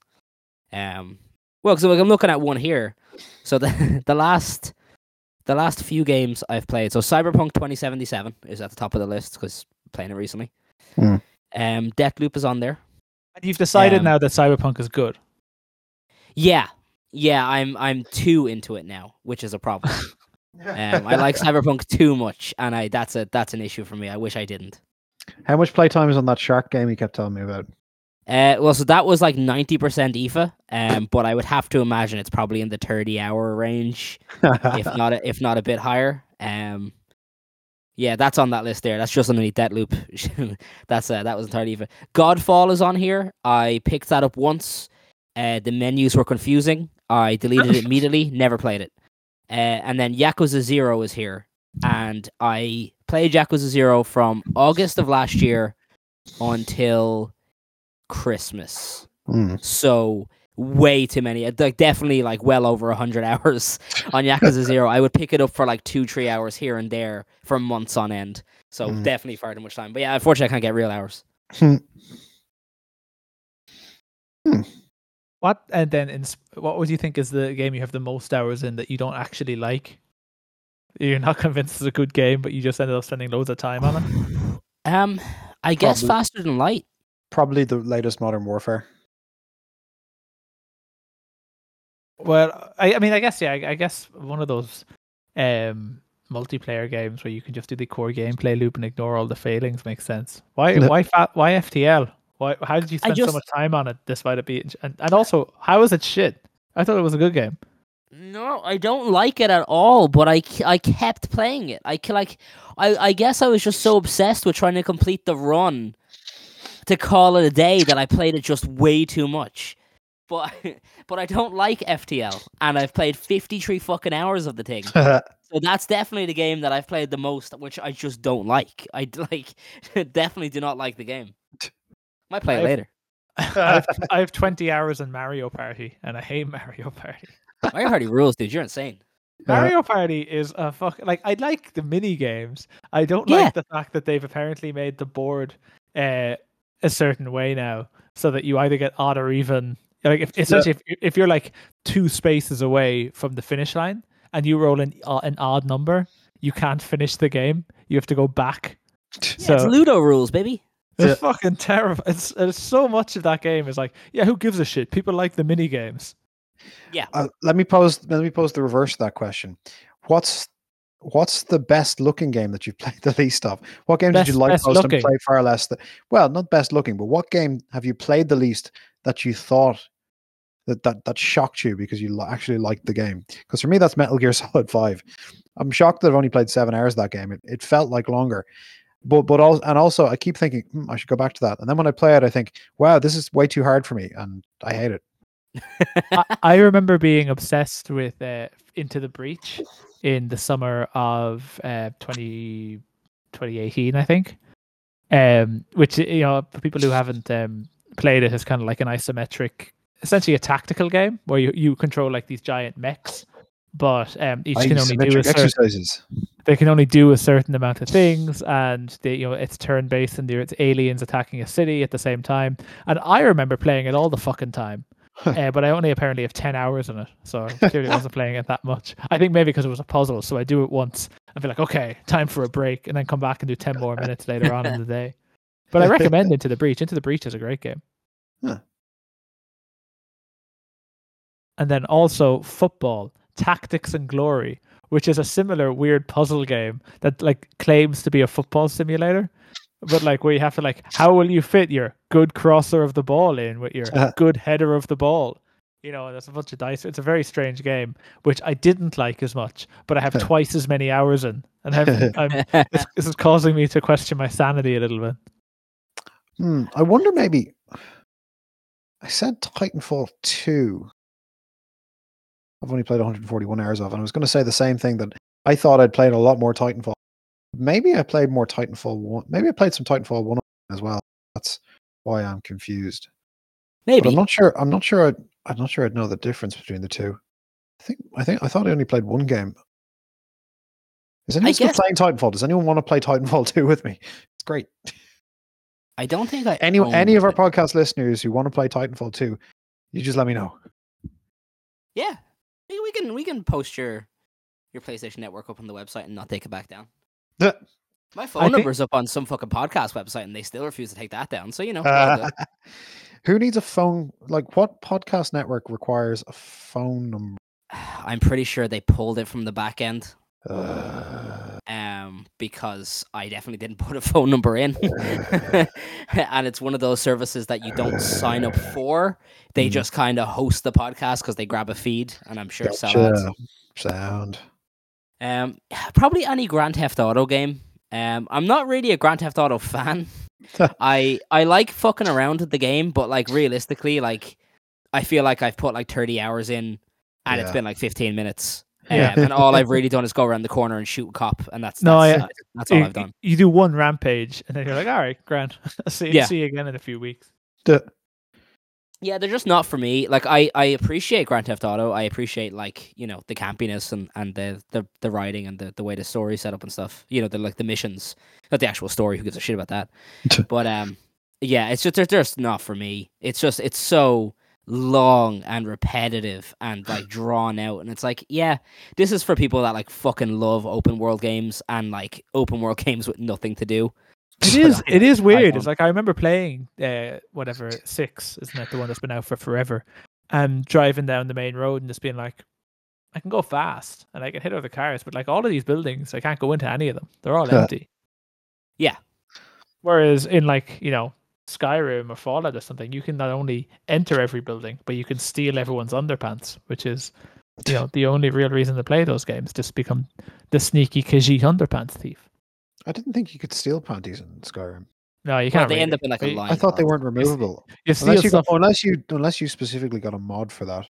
[SPEAKER 1] Um, well, because I'm looking at one here. So the the last the last few games I've played. So Cyberpunk 2077 is at the top of the list because playing it recently.
[SPEAKER 2] Hmm.
[SPEAKER 1] Um, Deathloop is on there.
[SPEAKER 3] And you've decided
[SPEAKER 1] Um,
[SPEAKER 3] now that Cyberpunk is good.
[SPEAKER 1] Yeah, yeah. I'm I'm too into it now, which is a problem. um, I like Cyberpunk too much, and I that's a that's an issue for me. I wish I didn't.
[SPEAKER 2] How much playtime is on that shark game you kept telling me about?
[SPEAKER 1] Uh, well, so that was like ninety percent IFA, um, but I would have to imagine it's probably in the thirty hour range, if not a, if not a bit higher. Um, yeah, that's on that list there. That's just underneath Deathloop. that's uh, that was entirely IFA. Godfall is on here. I picked that up once. Uh, the menus were confusing. I deleted it immediately. Never played it. Uh, and then Yakuza Zero is here, and I played Yakuza Zero from August of last year until Christmas.
[SPEAKER 2] Mm.
[SPEAKER 1] So way too many. Like definitely like well over hundred hours on Yakuza Zero. I would pick it up for like two, three hours here and there for months on end. So
[SPEAKER 2] Mm.
[SPEAKER 1] definitely far too much time. But yeah, unfortunately, I can't get real hours.
[SPEAKER 3] What and then in, what would you think is the game you have the most hours in that you don't actually like? You're not convinced it's a good game, but you just ended up spending loads of time on it.
[SPEAKER 1] Um, I guess
[SPEAKER 2] Probably-
[SPEAKER 1] faster than light.
[SPEAKER 2] Probably the latest Modern Warfare.
[SPEAKER 3] Well, I, I mean, I guess yeah, I, I guess one of those um multiplayer games where you can just do the core gameplay loop and ignore all the failings makes sense. Why
[SPEAKER 2] No.
[SPEAKER 3] why why FTL? Why how did you
[SPEAKER 1] I
[SPEAKER 3] spend so much time on it despite it being and, and also how is it shit? I thought it was a good game.
[SPEAKER 1] No, I don't like it at all. But I, I kept playing it. I k- like I I guess I was just so obsessed with trying to complete the run to call it a day that I played it just way too much. But but I don't like FTL, and I've played fifty three fucking hours of the thing. So that's definitely the game that I've played the most, which I just don't like. I like definitely do not like the game. Might play
[SPEAKER 3] I've-
[SPEAKER 1] later.
[SPEAKER 3] I have, I have 20 hours in Mario Party and I hate Mario Party.
[SPEAKER 1] Mario Party rules, dude. You're insane.
[SPEAKER 3] Mario Party is a fuck like I like the mini games. I don't
[SPEAKER 1] Yeah.
[SPEAKER 3] like the fact that they've apparently made the board uh, a certain way now, so that you either get odd or even. Like if essentially, if, if you're like two spaces away from the finish line and you roll an uh, an odd number, you can't finish the game. You have to go back.
[SPEAKER 1] Yeah,
[SPEAKER 3] So
[SPEAKER 1] it's Ludo rules, baby.
[SPEAKER 3] it's
[SPEAKER 2] Yeah.
[SPEAKER 3] fucking terrible. It's, it's so much of that game is like, yeah, who gives a shit? People like the mini games.
[SPEAKER 2] Uh, let me pose. Let me pose the reverse of that question. What's What's the best looking game that you've played the least of? What game did you like
[SPEAKER 3] best
[SPEAKER 2] most
[SPEAKER 3] looking.
[SPEAKER 2] and play far less? That, well, not best looking, but what game have you played the least that you thought that that, that shocked you because you actually liked the game? Because for me, that's Metal Gear Solid Five. I'm shocked that I've only played seven hours of that game. It, it felt like longer. But but also and also I keep thinking "Hmm, I should go back to that, and then when I play it, I think, wow, this is way too hard for me, and I hate it.
[SPEAKER 3] I, I remember being obsessed with uh, Into the Breach in the summer of uh, 20, 2018, I think. Um, which you know, for people who haven't um, played it, is kind of like an isometric, essentially a tactical game where you, you control like these giant mechs, but um, each can only do a certain
[SPEAKER 2] exercises.
[SPEAKER 3] they can only do a certain amount of things and they you know it's turn based and there it's aliens attacking a city at the same time and i remember playing it all the fucking time uh, but i only apparently have 10 hours in it so I clearly wasn't playing it that much. I think maybe because it was a puzzle so i do it once and be like okay time for a break and then come back and do 10 more minutes later on in the day. But i recommend into the breach. Into the breach is a great game.
[SPEAKER 2] Huh.
[SPEAKER 3] and then also football tactics and glory which is a similar weird puzzle game that like claims to be a football simulator but like where you have to like how will you fit your good crosser of the ball in with your
[SPEAKER 2] Uh-huh.
[SPEAKER 3] good header of the ball you know there's a bunch of dice it's a very strange game which i didn't like as much but i have twice as many hours in and this, this is causing me to question my sanity a little bit
[SPEAKER 2] Hmm, I wonder maybe. I said Titanfall 2. I've only played 141 hours of, and I was going to say the same thing that I thought I'd played a lot more Titanfall. Maybe I played more Titanfall 1. Maybe I played some Titanfall 1 as well. That's why I'm confused. But
[SPEAKER 1] Maybe.
[SPEAKER 2] I'm not sure. I'm not sure. I'd, I'm not sure I'd know the difference between the two. I think. I think. I thought I only played one game. Is anyone still
[SPEAKER 1] guess-
[SPEAKER 2] playing Titanfall? Does anyone want to play Titanfall 2 with me? It's great.
[SPEAKER 1] I don't think I
[SPEAKER 2] Any any of our podcast listeners who want to play Titanfall 2, you just let me know.
[SPEAKER 1] Yeah, we we can we can post your your PlayStation Network up on the website and not take it back down. My phone
[SPEAKER 3] think-
[SPEAKER 1] number's up on some fucking podcast website and they still refuse to take that down. So you know, good.
[SPEAKER 2] who needs a phone? Like, what podcast network requires a phone number?
[SPEAKER 1] I'm pretty sure they pulled it from the back end.
[SPEAKER 2] Uh,
[SPEAKER 1] um, because I definitely didn't put a phone number in, and it's one of those services that you don't sign up for. They
[SPEAKER 2] Mhm.
[SPEAKER 1] just kind of host the podcast because they grab a feed, and I'm sure
[SPEAKER 2] gotcha.
[SPEAKER 1] ads.
[SPEAKER 2] Sound.
[SPEAKER 1] Um, probably any Grand Theft Auto game. Um, I'm not really a Grand Theft Auto fan. I I like fucking around with the game, but like realistically, like I feel like I've put like 30 hours in and it's been like 15 minutes.
[SPEAKER 3] Yeah.
[SPEAKER 1] Um, and all I've really done is go around the corner and shoot a cop, and that's
[SPEAKER 3] No,
[SPEAKER 1] that's,
[SPEAKER 3] I-
[SPEAKER 1] that's all
[SPEAKER 3] you,
[SPEAKER 1] I've done.
[SPEAKER 3] you do one rampage, and then you're like, all right, grand. see,
[SPEAKER 1] Yeah.
[SPEAKER 3] see you again in a few weeks.
[SPEAKER 2] The-
[SPEAKER 1] Yeah, they're just not for me. Like I, I appreciate Grand Theft Auto. I appreciate like you know the campiness and, and the, the the writing and the, the way the story set up and stuff. You know the like the missions, not the actual story. Who gives a shit about that? but um, yeah, it's just they're just not for me. It's just it's so long and repetitive and like drawn out, and it's like yeah, this is for people that like fucking love open world games and like open world games with nothing to do.
[SPEAKER 3] It is.
[SPEAKER 1] I-
[SPEAKER 3] It is weird. It's like I remember playing uh, whatever six, isn't it? The one that's been out for forever, and driving down the main road and just being like, I can go fast and I can hit other cars, but like all of these buildings, I can't go into any of them. They're all empty.
[SPEAKER 1] Yeah.
[SPEAKER 3] Whereas in like you know Skyrim or Fallout or something, you can not only enter every building, but you can steal everyone's underpants, which is you know the only real reason to play those games. Just become the sneaky Khajiit underpants thief.
[SPEAKER 2] I didn't think you could steal panties in Skyrim.
[SPEAKER 3] No, you can't.
[SPEAKER 1] they end up in like a line.
[SPEAKER 2] I thought they weren't removable.
[SPEAKER 3] You steal
[SPEAKER 2] Unless you,
[SPEAKER 3] stuff.
[SPEAKER 2] got, unless you unless you specifically got a mod for that.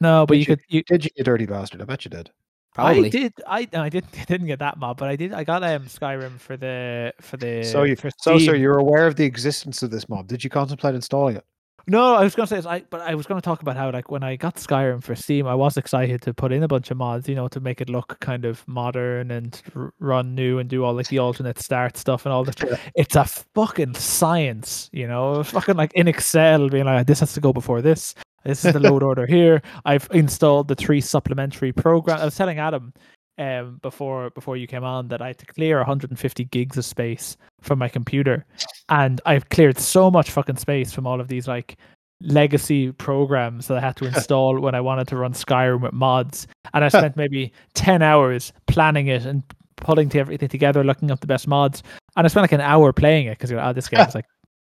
[SPEAKER 3] No, but
[SPEAKER 2] Did
[SPEAKER 3] you could. You,
[SPEAKER 2] Did you, you dirty bastard? I bet you did.
[SPEAKER 1] Probably.
[SPEAKER 3] I did. I no, I didn't. I didn't get that mod, but I did. I got um Skyrim for the for the.
[SPEAKER 2] so you
[SPEAKER 3] for
[SPEAKER 2] so sir, you're aware of the existence of this mod. Did you contemplate installing it?
[SPEAKER 3] No, I was gonna say, I but I was gonna talk about how like when I got Skyrim for Steam, I was excited to put in a bunch of mods, you know, to make it look kind of modern and r- run new and do all like the alternate start stuff and all this. It's a fucking science, you know, fucking like in Excel, being like this has to go before this. This is the load order here. I've installed the three supplementary program. I was telling Adam um before before you came on that I had to clear 150 gigs of space from my computer, and I've cleared so much fucking space from all of these like legacy programs that I had to install when I wanted to run Skyrim with mods, and I spent maybe 10 hours planning it and pulling everything together, looking up the best mods, and I spent like an hour playing it because you oh, this game is like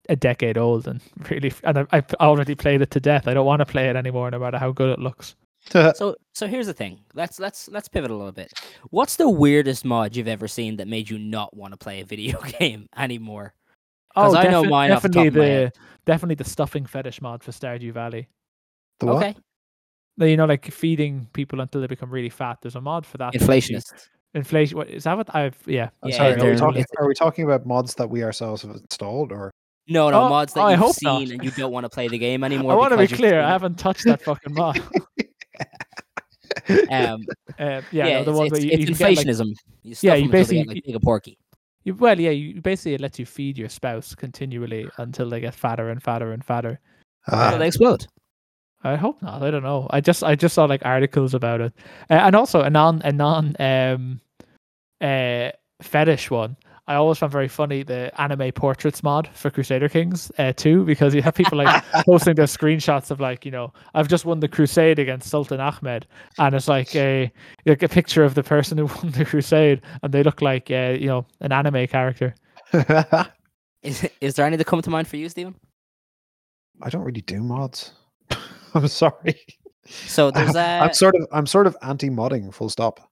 [SPEAKER 3] a decade old and really, and I, I've already played it to death. I don't want to play it anymore, no matter how good it looks.
[SPEAKER 1] So so here's the thing. Let's let's let's pivot a little bit. What's the weirdest mod you've ever seen that made you not want to play a video game anymore? Oh, 'Cause I know
[SPEAKER 3] defi-
[SPEAKER 1] mine off the
[SPEAKER 3] definitely
[SPEAKER 1] top of my
[SPEAKER 3] the
[SPEAKER 1] head.
[SPEAKER 3] definitely the stuffing fetish mod for Stardew Valley.
[SPEAKER 2] the what?
[SPEAKER 1] Okay.
[SPEAKER 3] Like, You know, like feeding people until they become really fat. There's a mod for that. that
[SPEAKER 1] Inflationist.
[SPEAKER 3] Inflation. What is that? What I've yeah.
[SPEAKER 2] I'm
[SPEAKER 1] Yeah,
[SPEAKER 2] sorry, are we, talking, are we talking about mods that we ourselves have installed, or
[SPEAKER 1] No, no,
[SPEAKER 3] Oh,
[SPEAKER 1] mods that oh,
[SPEAKER 3] I
[SPEAKER 1] you've
[SPEAKER 3] hope
[SPEAKER 1] seen
[SPEAKER 3] not.
[SPEAKER 1] and you don't want to play the game anymore.
[SPEAKER 3] I want to be clear. I haven't touched that fucking mod.
[SPEAKER 1] Um,
[SPEAKER 3] Uh,
[SPEAKER 1] yeah,
[SPEAKER 3] yeah, no, the
[SPEAKER 1] it's,
[SPEAKER 3] one
[SPEAKER 1] it's,
[SPEAKER 3] where you,
[SPEAKER 1] it's
[SPEAKER 3] you can get, like,
[SPEAKER 1] inflationism. you stuff
[SPEAKER 3] Yeah, you basically-
[SPEAKER 1] get, like big a porky.
[SPEAKER 3] you, well, yeah, you basically it lets you feed your spouse continually until they get fatter and fatter and fatter.
[SPEAKER 2] Ah,
[SPEAKER 1] So they explode.
[SPEAKER 3] I hope not. I don't know. I just I just saw like articles about it, uh, and also a non a non um uh fetish one. I always found very funny the anime portraits mod for Crusader Kings uh, too, because you have people like posting their screenshots of like you know I've just won the crusade against Sultan Ahmed, and it's like a like a picture of the person who won the crusade, and they look like uh, you know an anime character.
[SPEAKER 1] Is, is there any that come to mind for you, Stephen?
[SPEAKER 2] I don't really do mods. I'm sorry.
[SPEAKER 1] So there's a
[SPEAKER 2] I'm sort of I'm sort of anti-modding. Full stop.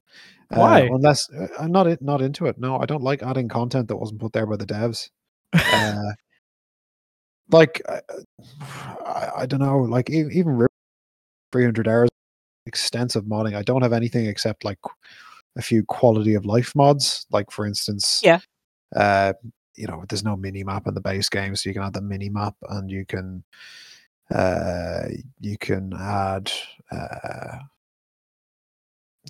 [SPEAKER 2] Uh,
[SPEAKER 3] Why?
[SPEAKER 2] unless uh, I'm not not into it. No, I don't like adding content that wasn't put there by the devs. Uh, like uh, I, I don't know. Like e- even 300 hours extensive modding. I don't have anything except like a few quality of life mods. Like for instance,
[SPEAKER 1] Yeah.
[SPEAKER 2] Uh, you know, there's no mini map in the base game, so you can add the mini map and you can uh you can add uh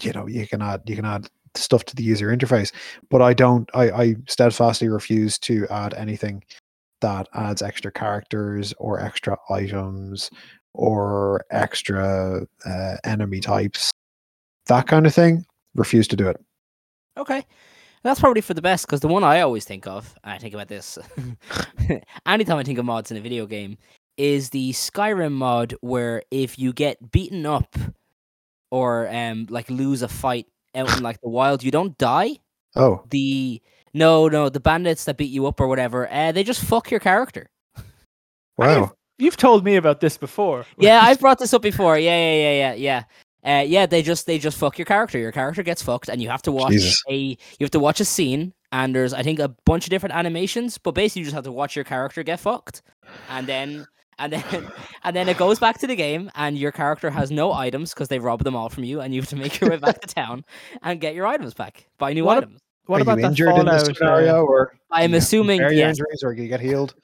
[SPEAKER 2] you know you can add you can add stuff to the user interface but i don't i i steadfastly refuse to add anything that adds extra characters or extra items or extra uh, enemy types that kind of thing refuse to do it
[SPEAKER 1] Okay. That's probably for the best because the one I always think of, I think about this anytime I think of mods in a video game, is the Skyrim mod where if you get beaten up or um like lose a fight out in like the wild, you don't die.
[SPEAKER 2] oh
[SPEAKER 1] The no, no, the bandits that beat you up or whatever, uh, they just fuck your character.
[SPEAKER 2] wow
[SPEAKER 3] You've told me about this before.
[SPEAKER 1] Yeah, I've brought this up before. Yeah, yeah, yeah, yeah, yeah. Uh, yeah, they just they just fuck your character. Your character gets fucked, and you have to watch
[SPEAKER 2] Jesus.
[SPEAKER 1] a you have to watch a scene. And there's I think a bunch of different animations, but basically you just have to watch your character get fucked, and then and then and then it goes back to the game, and your character has no items because they robbed them all from you, and you have to make your way back to town and get your items back. Buy new
[SPEAKER 3] What a-
[SPEAKER 1] items.
[SPEAKER 3] What
[SPEAKER 2] Are
[SPEAKER 3] about
[SPEAKER 2] you
[SPEAKER 3] that
[SPEAKER 2] injured in this
[SPEAKER 3] uh,
[SPEAKER 2] scenario, or
[SPEAKER 1] I'm
[SPEAKER 2] you
[SPEAKER 1] assuming
[SPEAKER 2] repair
[SPEAKER 1] yes.
[SPEAKER 2] injuries, or you get healed?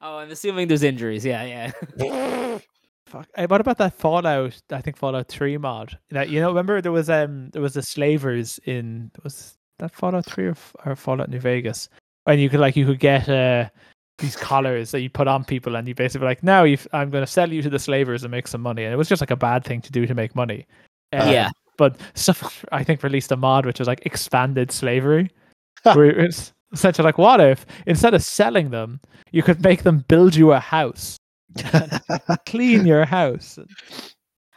[SPEAKER 1] Oh, I'm assuming there's injuries. Yeah, yeah.
[SPEAKER 3] Fuck. eh, What about that Fallout? I think Fallout Three mod. That you know, remember there was um there was the slavers in was that Fallout Three or, or Fallout New Vegas, and you could like you could get uh these collars that you put on people, and you basically like now I'm going to sell you to the slavers and make some money, and it was just like a bad thing to do to make money. Uh,
[SPEAKER 1] yeah.
[SPEAKER 3] but stuff I think released a mod which was like expanded slavery, where it's essentially like what if instead of selling them, you could make them build you a house clean your house,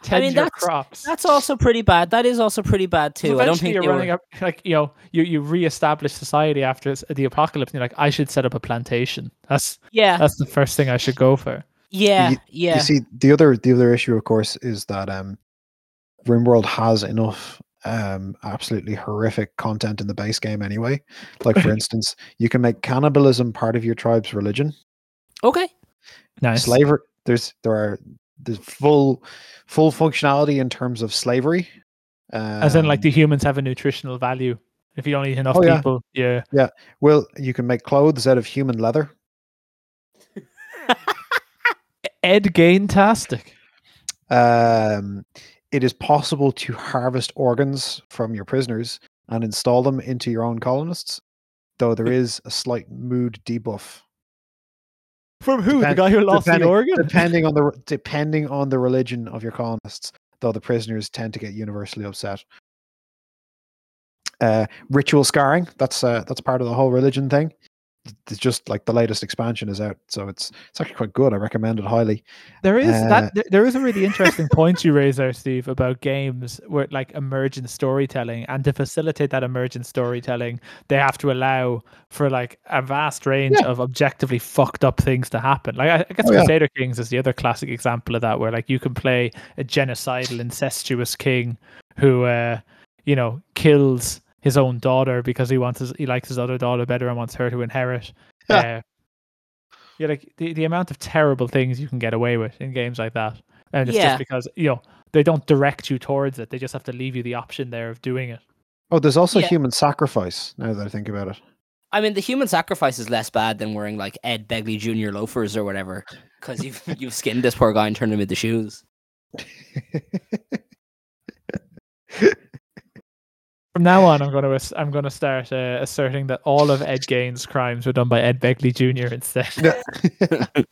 [SPEAKER 3] and tend
[SPEAKER 1] mean,
[SPEAKER 3] your
[SPEAKER 1] that's-
[SPEAKER 3] crops.
[SPEAKER 1] That's also pretty bad. That is also pretty bad
[SPEAKER 3] So
[SPEAKER 1] too. I don't
[SPEAKER 3] eventually
[SPEAKER 1] think
[SPEAKER 3] you're running
[SPEAKER 1] were...
[SPEAKER 3] up like you know you you reestablish society after the apocalypse. And you're like, I should set up a plantation. That's
[SPEAKER 1] Yeah,
[SPEAKER 3] that's the first thing I should go for.
[SPEAKER 1] yeah,
[SPEAKER 2] you-
[SPEAKER 1] yeah.
[SPEAKER 2] You see, the other the other issue, of course, is that um, RimWorld has enough um absolutely horrific content in the base game anyway. Like for instance, you can make cannibalism part of your tribe's religion.
[SPEAKER 1] Okay.
[SPEAKER 3] Nice.
[SPEAKER 2] Slavery. There's there are there's full full functionality in terms of slavery.
[SPEAKER 3] As in, like, the humans have a nutritional value? If you don't eat enough
[SPEAKER 2] Oh, yeah.
[SPEAKER 3] people, yeah.
[SPEAKER 2] well, you can make clothes out of human leather.
[SPEAKER 3] Ed Gein-tastic.
[SPEAKER 2] Um, it is possible to harvest organs from your prisoners and install them into your own colonists, though there is a slight mood debuff
[SPEAKER 3] From who?
[SPEAKER 2] Depend-
[SPEAKER 3] the guy who lost the organ?
[SPEAKER 2] depending on the depending on the religion of your colonists. Though the prisoners tend to get universally upset. Uh, ritual scarring that's uh, that's part of the whole religion thing. It's just like the latest expansion is out, so it's it's actually quite good. I recommend it highly.
[SPEAKER 3] There is
[SPEAKER 2] Uh,
[SPEAKER 3] that there- is a really interesting point you raise there, Steve, about games where like emergent storytelling, and to facilitate that emergent storytelling, they have to allow for like a vast range
[SPEAKER 2] Yeah.
[SPEAKER 3] of objectively fucked up things to happen. Like I, I guess
[SPEAKER 2] Oh, yeah.
[SPEAKER 3] Crusader Kings is the other classic example of that, where like you can play a genocidal, incestuous king who, uh, you know, kills his own daughter because he wants his, he likes his other daughter better and wants her to inherit.
[SPEAKER 2] Yeah.
[SPEAKER 3] uh, yeah, like the, the amount of terrible things you can get away with in games like that. And it's
[SPEAKER 1] Yeah.
[SPEAKER 3] just because, you know, they don't direct you towards it. They just have to leave you the option there of doing it.
[SPEAKER 2] Oh, there's also
[SPEAKER 1] Yeah.
[SPEAKER 2] human sacrifice. Now that I think about it.
[SPEAKER 1] I mean, the human sacrifice is less bad than wearing like Ed Begley Jr. loafers or whatever, because you've you've skinned this poor guy and turned him into shoes.
[SPEAKER 3] From now on, I'm going to I'm going to start uh, asserting that all of Ed Gein's crimes were done by Ed Begley Jr. instead.
[SPEAKER 2] Yeah.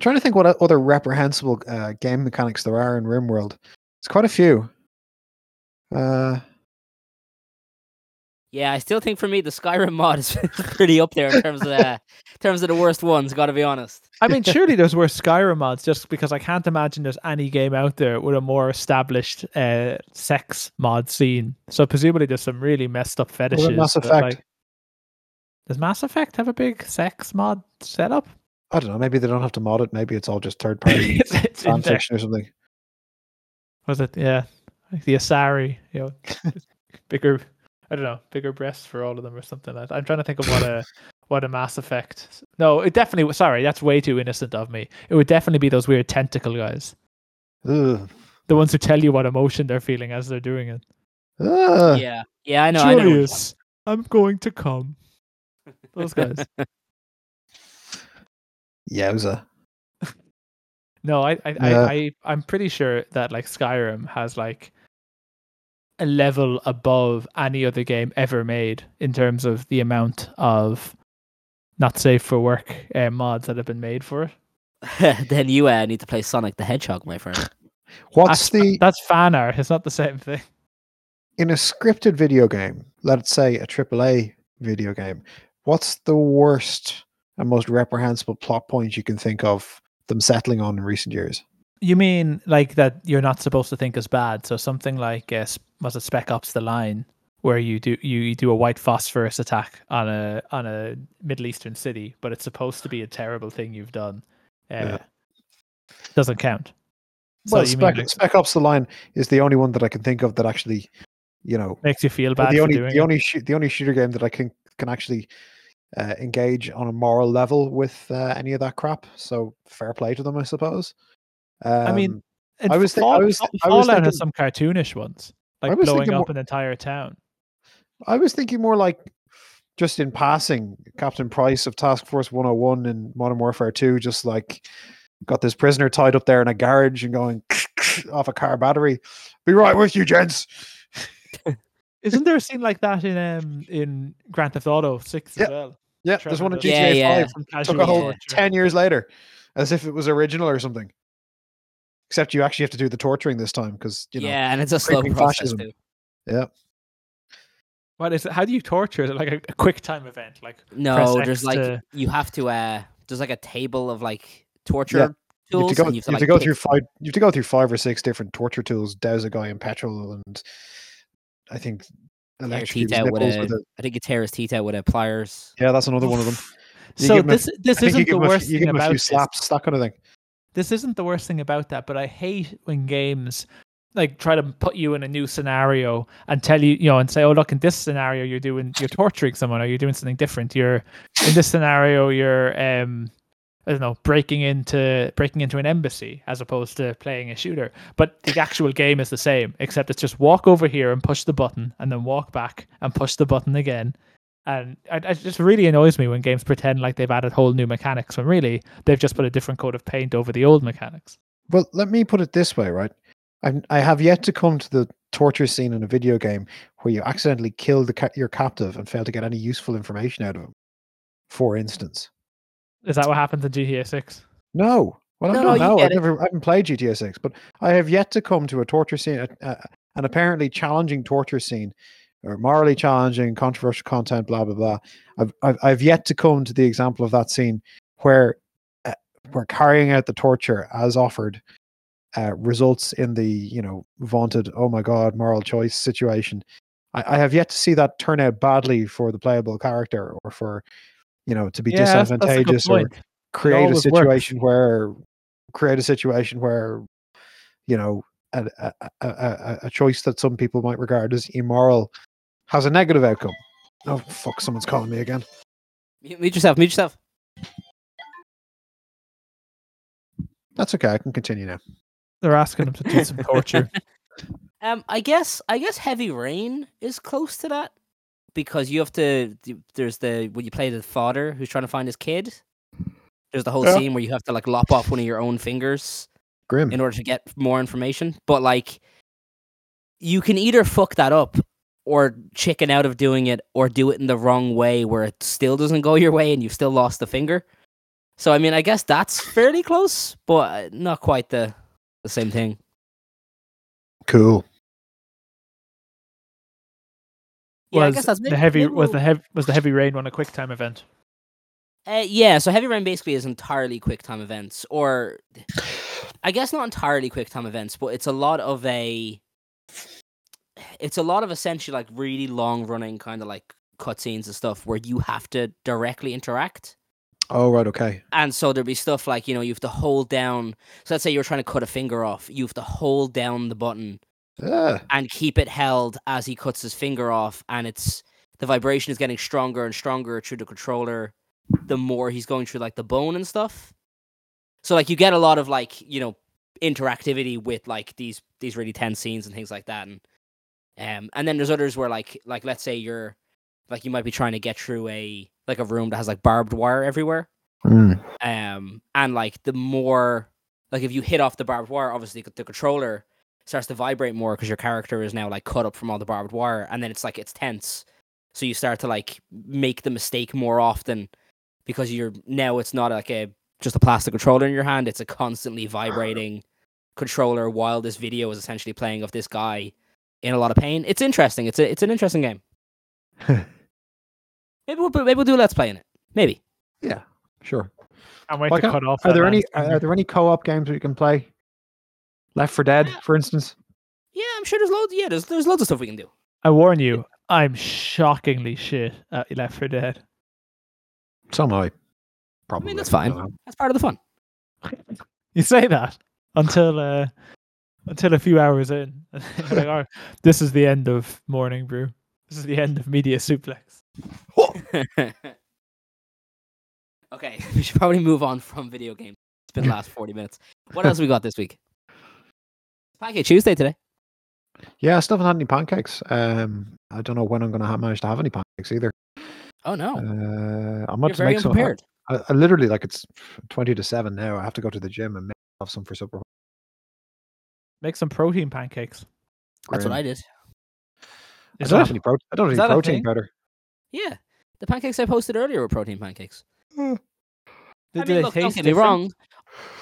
[SPEAKER 2] trying to think what other reprehensible uh, game mechanics there are in RimWorld. There's quite a few. Uh,
[SPEAKER 1] Yeah, I still think for me the Skyrim mod is pretty up there in terms of uh, in terms of the worst ones. Got to be honest.
[SPEAKER 3] I mean, surely there's worse Skyrim mods, just because I can't imagine there's any game out there with a more established uh, sex mod scene. So presumably there's some really messed up fetishes.
[SPEAKER 2] Mass Effect?
[SPEAKER 3] like- does Mass Effect have a big sex mod setup?
[SPEAKER 2] I don't know. Maybe they don't have to mod it. Maybe it's all just third party
[SPEAKER 3] it's, it's
[SPEAKER 2] fan fiction or something.
[SPEAKER 3] Was it? Yeah, like the Asari, you know, bigger. I don't know, bigger breasts for all of them or something like that. I'm trying to think of what a what a Mass Effect. No, it definitely. was Sorry, that's way too innocent of me. It would definitely be those weird tentacle guys,
[SPEAKER 2] Ugh.
[SPEAKER 3] the ones who tell you what emotion they're feeling as they're doing it.
[SPEAKER 2] Ugh.
[SPEAKER 1] yeah, yeah, I know. I know.
[SPEAKER 3] I'm going to come. Those guys.
[SPEAKER 2] Yowza.
[SPEAKER 3] No, I, I,
[SPEAKER 2] Yeah.
[SPEAKER 3] I, I, I'm pretty sure that like Skyrim has like a level above any other game ever made in terms of the amount of not safe for work uh, mods that have been made for it.
[SPEAKER 1] then you uh, need to play Sonic the Hedgehog, my friend.
[SPEAKER 2] What's
[SPEAKER 3] that's,
[SPEAKER 2] the
[SPEAKER 3] that's fan art. It's not the same thing.
[SPEAKER 2] in a scripted video game? Let's say a AAA video game. What's the worst and most reprehensible plot point you can think of them settling on in recent years?
[SPEAKER 3] You mean like that you're not supposed to think is bad? So something like uh, was it Spec Ops: The Line, where you do you, you do a white phosphorus attack on a on a Middle Eastern city, but it's supposed to be a terrible thing you've done. Uh,
[SPEAKER 2] Yeah.
[SPEAKER 3] Doesn't count. So
[SPEAKER 2] well,
[SPEAKER 3] you
[SPEAKER 2] Spec,
[SPEAKER 3] mean
[SPEAKER 2] Spec Ops: The Line is the only one that I can think of that actually, you know,
[SPEAKER 3] makes you feel bad
[SPEAKER 2] the
[SPEAKER 3] for
[SPEAKER 2] only
[SPEAKER 3] doing
[SPEAKER 2] the
[SPEAKER 3] it.
[SPEAKER 2] only shoo- the only shooter game that I can can actually uh, engage on a moral level with uh, any of that crap. So fair play to them, I suppose. Um,
[SPEAKER 3] I mean, And
[SPEAKER 2] I was thi- I
[SPEAKER 3] Fall-
[SPEAKER 2] was-
[SPEAKER 3] Fall-
[SPEAKER 2] I was
[SPEAKER 3] Fallout
[SPEAKER 2] thinking-
[SPEAKER 3] has some cartoonish ones,
[SPEAKER 2] I
[SPEAKER 3] like
[SPEAKER 2] was
[SPEAKER 3] blowing
[SPEAKER 2] thinking
[SPEAKER 3] up
[SPEAKER 2] more-
[SPEAKER 3] an entire town.
[SPEAKER 2] I was thinking more like just in passing, Captain Price of Task Force 101 in Modern Warfare 2, just like got this prisoner tied up there in a garage and going off a car battery. Be right with you, gents.
[SPEAKER 3] Isn't there a scene like that in um in Grand Theft Auto Six
[SPEAKER 2] Yeah,
[SPEAKER 3] as well?
[SPEAKER 2] Yeah,
[SPEAKER 3] Trevor
[SPEAKER 2] there's one in GTA
[SPEAKER 1] Yeah,
[SPEAKER 2] 5.
[SPEAKER 1] yeah.
[SPEAKER 3] Some
[SPEAKER 2] Took a whole
[SPEAKER 3] torture.
[SPEAKER 2] 10 years later, as if it was original or something. Except you actually have to do the torturing this time because, you know,
[SPEAKER 1] yeah, and it's a slow process
[SPEAKER 2] fascism.
[SPEAKER 1] too.
[SPEAKER 2] yeah.
[SPEAKER 3] What is it? How do you torture? Is it like a, a quick time event? Like
[SPEAKER 1] No, there's like
[SPEAKER 3] to-
[SPEAKER 1] you have to uh there's like a table of like torture
[SPEAKER 2] You
[SPEAKER 1] tools.
[SPEAKER 2] have to go,
[SPEAKER 1] and
[SPEAKER 2] you
[SPEAKER 1] you
[SPEAKER 2] have to, go through five. You have to go through five or six different torture tools. Douse a guy in petrol, and I think
[SPEAKER 1] tear his
[SPEAKER 2] electrocute
[SPEAKER 1] teeth out with a,
[SPEAKER 2] with a.
[SPEAKER 1] I think you tear his teeth out with a pliers.
[SPEAKER 2] Yeah, that's another one of them. You
[SPEAKER 3] so
[SPEAKER 2] give 'em a
[SPEAKER 3] this this
[SPEAKER 2] I think you
[SPEAKER 3] isn't
[SPEAKER 2] the
[SPEAKER 3] the
[SPEAKER 2] 'em a f-
[SPEAKER 3] worst
[SPEAKER 2] You
[SPEAKER 3] thing
[SPEAKER 2] give him a
[SPEAKER 3] about
[SPEAKER 2] few
[SPEAKER 3] this.
[SPEAKER 2] slaps, that kind of thing.
[SPEAKER 3] This isn't the worst thing about that, but I hate when games like try to put you in a new scenario and tell you, you know, and say, "Oh, look, in this scenario, you're doing you're torturing someone, or you're doing something different. You're in this scenario, you're um, I don't know, breaking into breaking into an embassy as opposed to playing a shooter. But the actual game is the same, except it's just walk over here and push the button, and then walk back and push the button again. And it, it just really annoys me when games pretend like they've added whole new mechanics when really they've just put a different coat of paint over the old mechanics.
[SPEAKER 2] Well, let me put it this way, right? I I have yet to come to the torture scene in a video game where you accidentally kill the ca- your captive and fail to get any useful information out of him. For instance,
[SPEAKER 3] Is that what happens in GTA 6?
[SPEAKER 2] no. Well,
[SPEAKER 1] No,
[SPEAKER 2] I
[SPEAKER 1] no,
[SPEAKER 2] don't know. I've never, I haven't played GTA Six, but I have yet to come to a torture scene, uh, uh, an apparently challenging torture scene, or morally challenging, controversial content, blah blah blah. I've I've, I've yet to come to the example of that scene where uh, where carrying out the torture as offered uh, results in the you know vaunted oh my god moral choice situation. I, I have yet to see that turn out badly for the playable character or for you know to be
[SPEAKER 3] Yeah, that's- that's
[SPEAKER 2] disadvantageous or create a
[SPEAKER 3] always works.
[SPEAKER 2] situation where create a situation where you know a, a, a, a, a choice that some people might regard as immoral has a negative outcome. Oh fuck! Someone's calling me again.
[SPEAKER 1] Mute mute yourself. Mute yourself.
[SPEAKER 2] That's okay. I can continue now.
[SPEAKER 3] They're asking him to do some torture.
[SPEAKER 1] Um, I guess I guess Heavy Rain is close to that because you have to. There's the when you play the father who's trying to find his kid. There's the whole
[SPEAKER 2] Yeah.
[SPEAKER 1] scene where you have to like lop off one of your own fingers
[SPEAKER 2] Grim.
[SPEAKER 1] in order to get more information. But like, you can either fuck that up or chicken out of doing it, or do it in the wrong way where it still doesn't go your way and you've still lost the finger. So I mean, I guess that's fairly close, but uh, not quite the the same thing.
[SPEAKER 2] Cool.
[SPEAKER 1] Yeah, I guess that's
[SPEAKER 3] the
[SPEAKER 1] maybe-
[SPEAKER 3] heavy
[SPEAKER 1] maybe
[SPEAKER 3] was the heavy was the heavy rain one a quick time event?
[SPEAKER 1] Uh, yeah, so Heavy Rain basically is entirely quick time events, or I guess not entirely quick time events, but it's a lot of a, it's a lot of essentially like really long running kind of like cutscenes and stuff where you have to directly interact.
[SPEAKER 2] Oh right. Okay.
[SPEAKER 1] And so there'll be stuff like, you know, you have to hold down. So let's say you're trying to cut a finger off. You have to hold down the button
[SPEAKER 2] Yeah.
[SPEAKER 1] and keep it held as he cuts his finger off. And it's the vibration is getting stronger and stronger through the controller the more he's going through like the bone and stuff. So like you get a lot of like, you know, interactivity with like these these really tense scenes and things like that. And um and then there's others where like like let's say you're like you might be trying to get through a like a room that has like barbed wire everywhere
[SPEAKER 2] Mm.
[SPEAKER 1] um and like the more like if you hit off the barbed wire obviously the controller starts to vibrate more because your character is now like cut up from all the barbed wire and then it's like it's tense so you start to like make the mistake more often because you're now it's not like a just a plastic controller in your hand it's a constantly vibrating controller while this video is essentially playing of this guy in a lot of pain it's interesting it's a, it's an interesting game maybe we'll maybe we'll do a let's play in it maybe
[SPEAKER 2] yeah. Sure.
[SPEAKER 3] I'm waiting
[SPEAKER 2] Like,
[SPEAKER 3] to cut off.
[SPEAKER 2] Are there any
[SPEAKER 3] man's
[SPEAKER 2] are, there any co-op games that you can play? Left 4 Dead,
[SPEAKER 1] Yeah.
[SPEAKER 2] for instance.
[SPEAKER 1] yeah i'm sure there's loads yeah there's, there's loads of stuff we can do
[SPEAKER 3] I warn you, I'm shockingly shit at Left 4 Dead.
[SPEAKER 2] So am I. Probably.
[SPEAKER 1] that's
[SPEAKER 2] I
[SPEAKER 1] fine.
[SPEAKER 2] don't
[SPEAKER 1] that's part of the fun
[SPEAKER 3] You say that until uh, until a few hours in. Like, "Oh, this is the end of Morning Brew. This is the end of Media Suplex.
[SPEAKER 1] Okay, we should probably move on from video games. It's been the last forty minutes. What else we got this week? Pancake Tuesday today.
[SPEAKER 2] Yeah, I still haven't had any pancakes. Um, I don't know when I'm going to have, manage to have any pancakes either.
[SPEAKER 1] Oh no,
[SPEAKER 2] Uh, I'm
[SPEAKER 1] you're
[SPEAKER 2] about to make some. I. I, I literally like it's twenty to seven now. I have to go to the gym and make have some for supper.
[SPEAKER 3] Make some protein pancakes.
[SPEAKER 1] That's what I
[SPEAKER 2] Grim.
[SPEAKER 1] did.
[SPEAKER 2] I
[SPEAKER 3] Is
[SPEAKER 2] don't have
[SPEAKER 3] that-
[SPEAKER 2] any protein. I don't
[SPEAKER 3] is
[SPEAKER 2] have any
[SPEAKER 3] that a
[SPEAKER 2] protein
[SPEAKER 3] thing?
[SPEAKER 2] powder.
[SPEAKER 1] Yeah, the pancakes I posted earlier were protein pancakes.
[SPEAKER 3] Did,
[SPEAKER 1] I
[SPEAKER 3] do
[SPEAKER 1] mean,
[SPEAKER 3] they
[SPEAKER 1] look, don't
[SPEAKER 3] taste
[SPEAKER 1] get me
[SPEAKER 3] different?
[SPEAKER 1] wrong.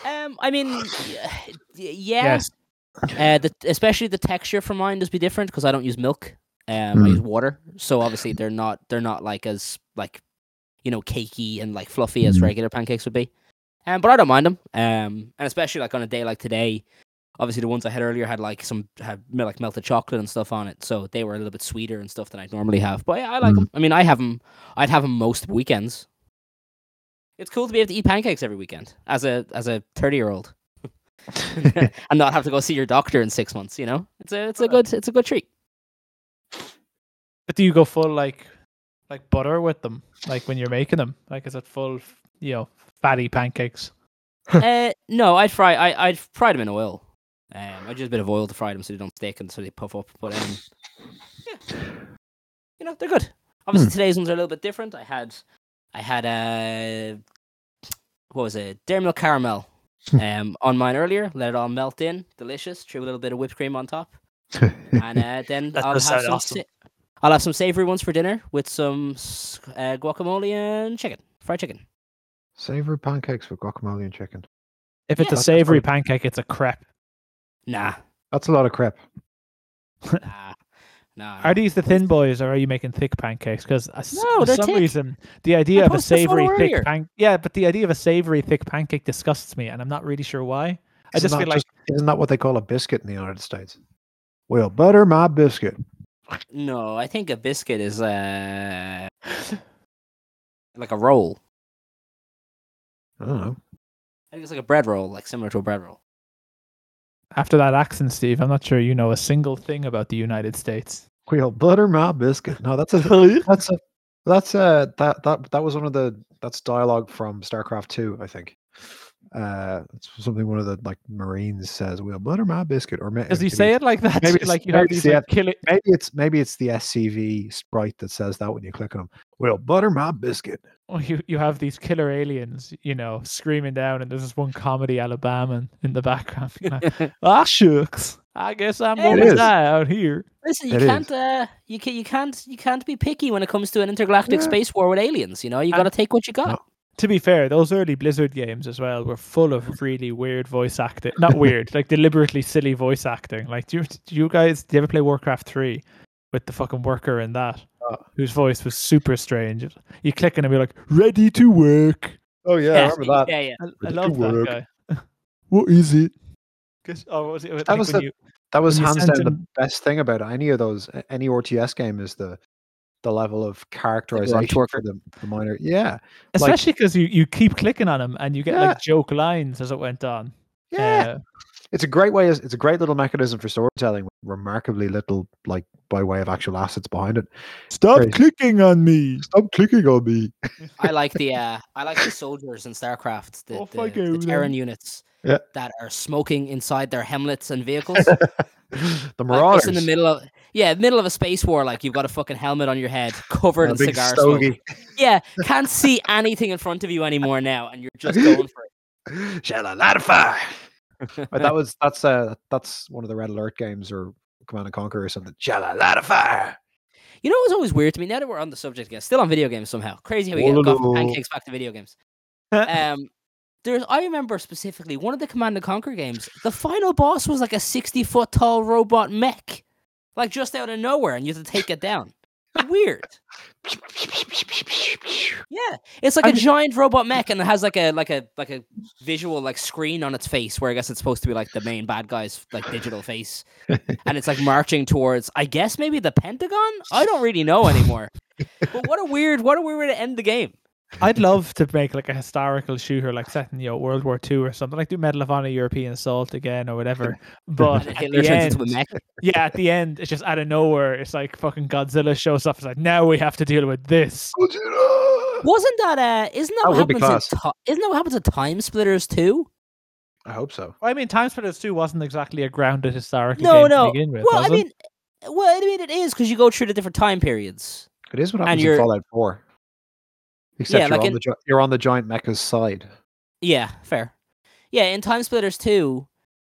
[SPEAKER 1] Um, I mean, y- yeah,
[SPEAKER 3] Yes.
[SPEAKER 1] Uh, the, especially the texture for mine does be different because I don't use milk. Um, I
[SPEAKER 2] Mm.
[SPEAKER 1] use water, so obviously they're not they're not like as like you know cakey and like fluffy as
[SPEAKER 2] Mm.
[SPEAKER 1] regular pancakes would be. Um, but I don't mind them. Um, and especially like on a day like today, obviously the ones I had earlier had like some had like melted chocolate and stuff on it, so they were a little bit sweeter and stuff than I'd normally have. But yeah, I like
[SPEAKER 2] Mm.
[SPEAKER 1] them. I mean, I have them. I'd have them most weekends. It's cool to be able to eat pancakes every weekend as a as a thirty year old. and not have to go see your doctor in six months. You know, it's a it's a good it's a good treat.
[SPEAKER 3] But do you go full like like butter with them? Like when you're making them? Like is it full you know, fatty pancakes?
[SPEAKER 1] uh, no, I'd fry I I'd fry them in oil. Um, I use a bit of oil to fry them so they don't stick and so they puff up. But um, yeah, you know they're good. Obviously today's ones are a little bit different. I had I had a what was it? Dairy milk caramel um on mine earlier. Let it all melt in, delicious. Threw a little bit of whipped cream on top. and uh, then
[SPEAKER 3] That
[SPEAKER 1] I'll have some.
[SPEAKER 3] awesome.
[SPEAKER 1] sa- I'll have some savory ones for dinner with some uh, guacamole and chicken, fried chicken.
[SPEAKER 2] Savory pancakes with guacamole and chicken.
[SPEAKER 3] If it's
[SPEAKER 1] Yeah.
[SPEAKER 3] a savory pancake, it's a crepe.
[SPEAKER 1] Nah,
[SPEAKER 2] That's a lot of crepe.
[SPEAKER 1] nah, nah.
[SPEAKER 3] Are these the thin boys, or are you making thick pancakes? Because
[SPEAKER 1] No,
[SPEAKER 3] for some
[SPEAKER 1] thick.
[SPEAKER 3] reason, the idea of a
[SPEAKER 1] posted a photo
[SPEAKER 3] savory thick
[SPEAKER 1] earlier.
[SPEAKER 3] pan yeah, but the idea of a savory thick pancake disgusts me, and I'm not really sure why. I
[SPEAKER 2] Isn't
[SPEAKER 3] just
[SPEAKER 2] that
[SPEAKER 3] feel like
[SPEAKER 2] isn't that what they call a biscuit in the United States? Well, butter my biscuit.
[SPEAKER 1] No, I think a biscuit is uh like a roll.
[SPEAKER 2] I don't know.
[SPEAKER 1] I think it's like a bread roll, like similar to a bread roll.
[SPEAKER 3] after that accent, Steve, I'm not sure you know a single thing about the United States.
[SPEAKER 2] Well, butter my biscuit. No, that's a that's a that's a that that that was one of the that's dialogue from StarCraft Two, I think. Uh, something one of the like Marines says. Well, butter my biscuit, or ma-
[SPEAKER 3] Does he
[SPEAKER 2] maybe
[SPEAKER 3] say
[SPEAKER 2] it's-
[SPEAKER 3] it like that?
[SPEAKER 2] maybe it's-
[SPEAKER 3] like you have these
[SPEAKER 2] it's the
[SPEAKER 3] like, kill it.
[SPEAKER 2] Maybe it's maybe it's the SCV sprite that says that when you click on them. Well, butter my biscuit.
[SPEAKER 3] Oh, you you have these killer aliens, you know, screaming down, and there's this one comedy Alabama in the background. being like, ah, shucks. I guess I'm
[SPEAKER 1] It
[SPEAKER 3] gonna
[SPEAKER 2] is.
[SPEAKER 3] die out here.
[SPEAKER 1] Listen, you
[SPEAKER 2] It is.
[SPEAKER 1] can't uh you can you can't you can't be picky when it comes to an intergalactic
[SPEAKER 2] Yeah.
[SPEAKER 1] space war with aliens, you know? You got to take what you got.
[SPEAKER 2] No.
[SPEAKER 3] To be fair, those early Blizzard games as well were full of really weird voice acting. Not weird, like deliberately silly voice acting. Like, do you, do you guys do you ever play Warcraft three with the fucking worker in that,
[SPEAKER 2] Uh.
[SPEAKER 3] whose voice was super strange? You click and it'd be like, "Ready to work."
[SPEAKER 2] Oh yeah, I remember that.
[SPEAKER 1] Yeah, yeah.
[SPEAKER 3] I, I love
[SPEAKER 2] to
[SPEAKER 3] that
[SPEAKER 2] work.
[SPEAKER 3] guy. what is it? 'Cause- oh, what was it? I think
[SPEAKER 2] was the-
[SPEAKER 3] you-
[SPEAKER 2] That was hands
[SPEAKER 3] sent
[SPEAKER 2] down the best thing about any of those any RTS game is the the level of characterization
[SPEAKER 1] twerker.
[SPEAKER 2] for the, the minor. Yeah,
[SPEAKER 3] especially because you, you keep clicking on them and you get
[SPEAKER 2] Yeah.
[SPEAKER 3] like joke lines as it went on.
[SPEAKER 2] yeah.
[SPEAKER 3] Uh,
[SPEAKER 2] it's a great way. It's a great little mechanism for storytelling. With remarkably little, like by way of actual assets behind it.
[SPEAKER 3] Stop
[SPEAKER 2] Crazy.
[SPEAKER 3] clicking on me.
[SPEAKER 2] Stop clicking on me.
[SPEAKER 1] I like the uh I like the soldiers in StarCraft, the,
[SPEAKER 3] Off
[SPEAKER 1] the, the. Terran units
[SPEAKER 2] Yeah.
[SPEAKER 1] that are smoking inside their helmets and vehicles.
[SPEAKER 2] the
[SPEAKER 1] Like,
[SPEAKER 2] Marauders
[SPEAKER 1] just in the middle of yeah, middle of a space war, like you've got a fucking helmet on your head, covered
[SPEAKER 2] a
[SPEAKER 1] in
[SPEAKER 2] big
[SPEAKER 1] cigar smoke. Yeah, can't see anything in front of you anymore now, and you're just going for it.
[SPEAKER 2] Shall I light a fire? But that was that's uh that's one of the Red Alert games or Command and Conquer or something. Shall I light a fire?
[SPEAKER 1] You know, it was always weird to me. Now that we're on the subject again, still on video games somehow. Crazy how we get got from pancakes back to video games. Um, there's I remember specifically one of the Command and Conquer games. The final boss was like a sixty foot tall robot mech, like just out of nowhere, and you had to take it down. Weird. Yeah, it's like a giant robot mech, and it has like a like a like a visual like screen on its face, where I guess it's supposed to be like the main bad guy's like digital face, and it's like marching towards, I guess maybe the Pentagon. I don't really know anymore. but what a weird, what a weird way to end the game.
[SPEAKER 3] I'd love to make like a historical shooter, like set in you know World War Two or something, like do Medal of Honor European Assault again or whatever. But
[SPEAKER 1] And
[SPEAKER 3] at the end,
[SPEAKER 1] into a mech.
[SPEAKER 3] yeah, at the end, it's just out of nowhere. It's like fucking Godzilla shows up. It's like now we have to deal with this.
[SPEAKER 1] Wasn't that uh? Isn't that
[SPEAKER 2] That
[SPEAKER 1] what
[SPEAKER 2] would be
[SPEAKER 1] happens? In
[SPEAKER 2] class.
[SPEAKER 1] ti- isn't that what happens in Time Splitters too?
[SPEAKER 2] I hope so.
[SPEAKER 3] I mean, Time Splitters 2 wasn't exactly a grounded historical
[SPEAKER 1] No,
[SPEAKER 3] game
[SPEAKER 1] no.
[SPEAKER 3] to begin with.
[SPEAKER 1] Well,
[SPEAKER 3] was
[SPEAKER 1] I
[SPEAKER 3] it?
[SPEAKER 1] mean, well, I mean, it is because you go through the different time periods.
[SPEAKER 2] It is what
[SPEAKER 1] And
[SPEAKER 2] happens in Fallout 4. Except
[SPEAKER 1] Yeah,
[SPEAKER 2] you're,
[SPEAKER 1] like
[SPEAKER 2] on
[SPEAKER 1] in-
[SPEAKER 2] the, you're on the giant mecha's side.
[SPEAKER 1] Yeah, fair. Yeah, in Time Splitters 2,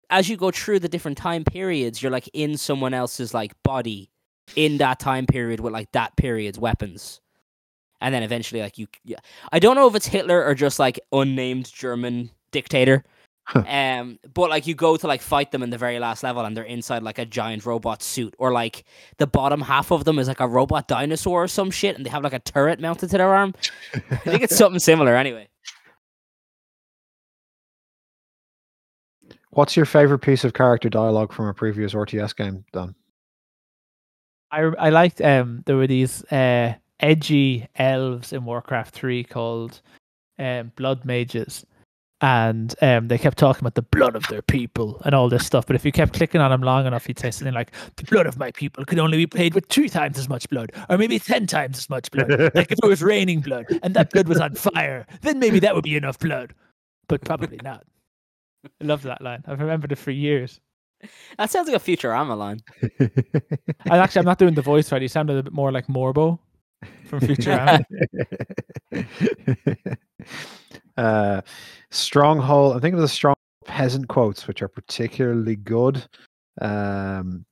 [SPEAKER 1] as you go through the different time periods, you're like in someone else's like body in that time period with like that period's weapons. And then eventually like you yeah. I don't know if it's Hitler or just like unnamed German dictator. Um but like you go to like fight them in the very last level and they're inside like a giant robot suit or like the bottom half of them is like a robot dinosaur or some shit and they have like a turret mounted to their arm. I think it's something similar anyway.
[SPEAKER 2] What's your favorite piece of character dialogue from a previous RTS game, Dan?
[SPEAKER 3] I I liked um there were these uh edgy elves in Warcraft 3 called um blood mages and um they kept talking about the blood of their people and all this stuff. But if you kept clicking on them long enough you'd say something like the blood of my people could only be paid with two times as much blood or maybe ten times as much blood. Like if it was raining blood and that blood was on fire then maybe that would be enough blood. But probably not. I love that line. I've remembered it for years.
[SPEAKER 1] That sounds like a Futurama line.
[SPEAKER 3] and actually I'm not doing the voice right. You sound a bit more like Morbo from Futurama
[SPEAKER 2] uh, stronghold. I think of the strong peasant quotes, which are particularly good. Um,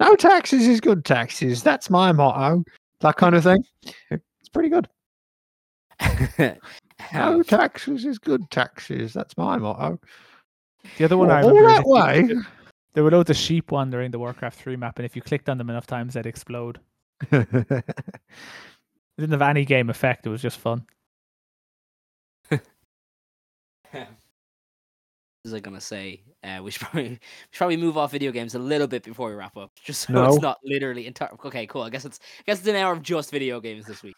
[SPEAKER 2] no taxes is good taxes. That's my motto. That kind of thing. It's pretty good. No taxes is good taxes. That's my motto.
[SPEAKER 3] The other one I
[SPEAKER 2] All
[SPEAKER 3] remember is
[SPEAKER 2] that way.
[SPEAKER 3] click- there were loads of sheep wandering the Warcraft 3 map, and if you clicked on them enough times, they'd explode. It didn't have any game effect. It was just fun.
[SPEAKER 1] Was I gonna say? Uh, we should probably we should probably move off video games a little bit before we wrap up, just so
[SPEAKER 2] No.
[SPEAKER 1] it's not literally entire. Okay, cool. I guess it's I guess it's an hour of just video games this week.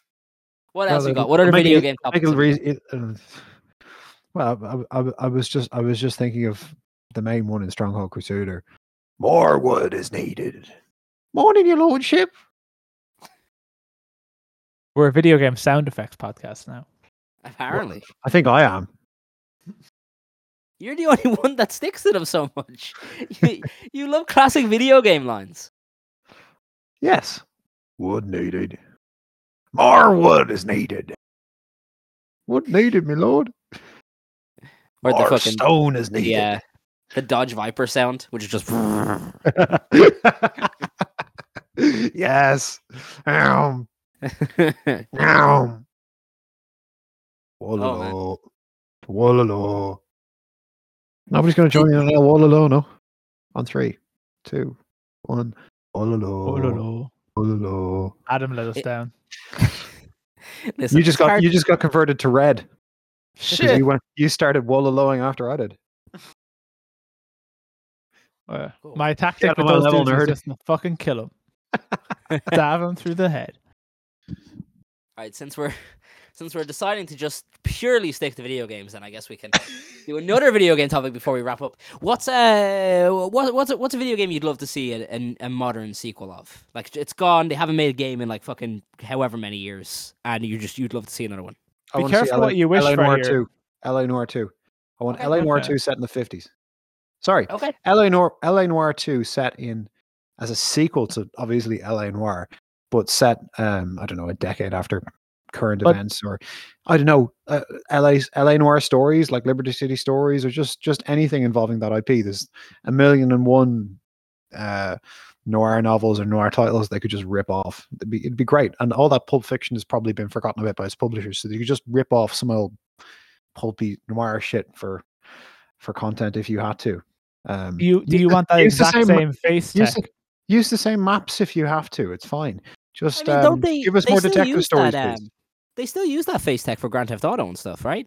[SPEAKER 1] What
[SPEAKER 2] Well,
[SPEAKER 1] else we got? What other
[SPEAKER 2] make
[SPEAKER 1] video
[SPEAKER 2] it-
[SPEAKER 1] game topics?
[SPEAKER 2] it
[SPEAKER 1] have we
[SPEAKER 2] re- it, uh, well, I, I, I was just I was just thinking of the main one in Stronghold Crusader. More wood is needed. Morning, your lordship.
[SPEAKER 3] We're a video game sound effects podcast now.
[SPEAKER 1] Apparently,
[SPEAKER 2] I think I am.
[SPEAKER 1] You're the only one that sticks to them so much. You, you love classic video game lines.
[SPEAKER 2] Yes. Wood needed. More wood is needed. Wood needed, my lord.
[SPEAKER 1] Or the
[SPEAKER 2] More
[SPEAKER 1] fucking
[SPEAKER 2] stone is needed.
[SPEAKER 1] yeah, the Dodge Viper sound, which is just
[SPEAKER 2] yes. Um, um. Wololo. Wololo. Nobody's going to join in on that Wololo, no? On three, two, one. Wololo. Wololo.
[SPEAKER 3] Adam let us
[SPEAKER 1] It-
[SPEAKER 3] down.
[SPEAKER 1] Listen,
[SPEAKER 2] You just
[SPEAKER 1] it's
[SPEAKER 2] got
[SPEAKER 1] hard-
[SPEAKER 2] you just got converted to red
[SPEAKER 3] Shit.
[SPEAKER 2] you went you started wallaloing after I did.
[SPEAKER 3] Uh, my tactic
[SPEAKER 2] Get
[SPEAKER 3] with
[SPEAKER 2] on my
[SPEAKER 3] those
[SPEAKER 2] level,
[SPEAKER 3] dudes is just fucking kill him, stab him through the head.
[SPEAKER 1] Right, since we're since we're deciding to just purely stick to video games, then I guess we can do another video game topic before we wrap up. What's uh what what's a, what's a video game you'd love to see a, a, a modern sequel of? Like it's gone, they haven't made a game in like fucking however many years, and you just you'd love to see another one.
[SPEAKER 2] I
[SPEAKER 3] Be careful what you wish
[SPEAKER 2] LA
[SPEAKER 3] for
[SPEAKER 2] Noire
[SPEAKER 3] here.
[SPEAKER 2] 2. LA Noire 2. I want
[SPEAKER 1] Okay,
[SPEAKER 2] LA Noire
[SPEAKER 3] okay.
[SPEAKER 2] 2 set in the 50s. Sorry,
[SPEAKER 1] Okay.
[SPEAKER 2] LA Noire LA Noire 2 set in as a sequel to obviously LA Noire, but set um I don't know a decade after current
[SPEAKER 3] But-
[SPEAKER 2] events or I don't know uh, LA's LA Noire stories like Liberty City stories or just just anything involving that IP. There's a million and one uh noir novels or noir titles they could just rip off. It'd be, it'd be great. And all that Pulp Fiction has probably been forgotten about by its publishers. So you could just rip off some old pulpy noir shit for for content if you had to. Um,
[SPEAKER 3] Do you do you want that
[SPEAKER 2] use the
[SPEAKER 3] exact
[SPEAKER 2] same-
[SPEAKER 3] same face
[SPEAKER 2] use the, use the same maps if you have to. It's fine. Just
[SPEAKER 1] I mean,
[SPEAKER 2] um,
[SPEAKER 1] they
[SPEAKER 2] give us more detective stories,
[SPEAKER 1] that,
[SPEAKER 2] please.
[SPEAKER 1] They still use that face tech for Grand Theft Auto and stuff, right?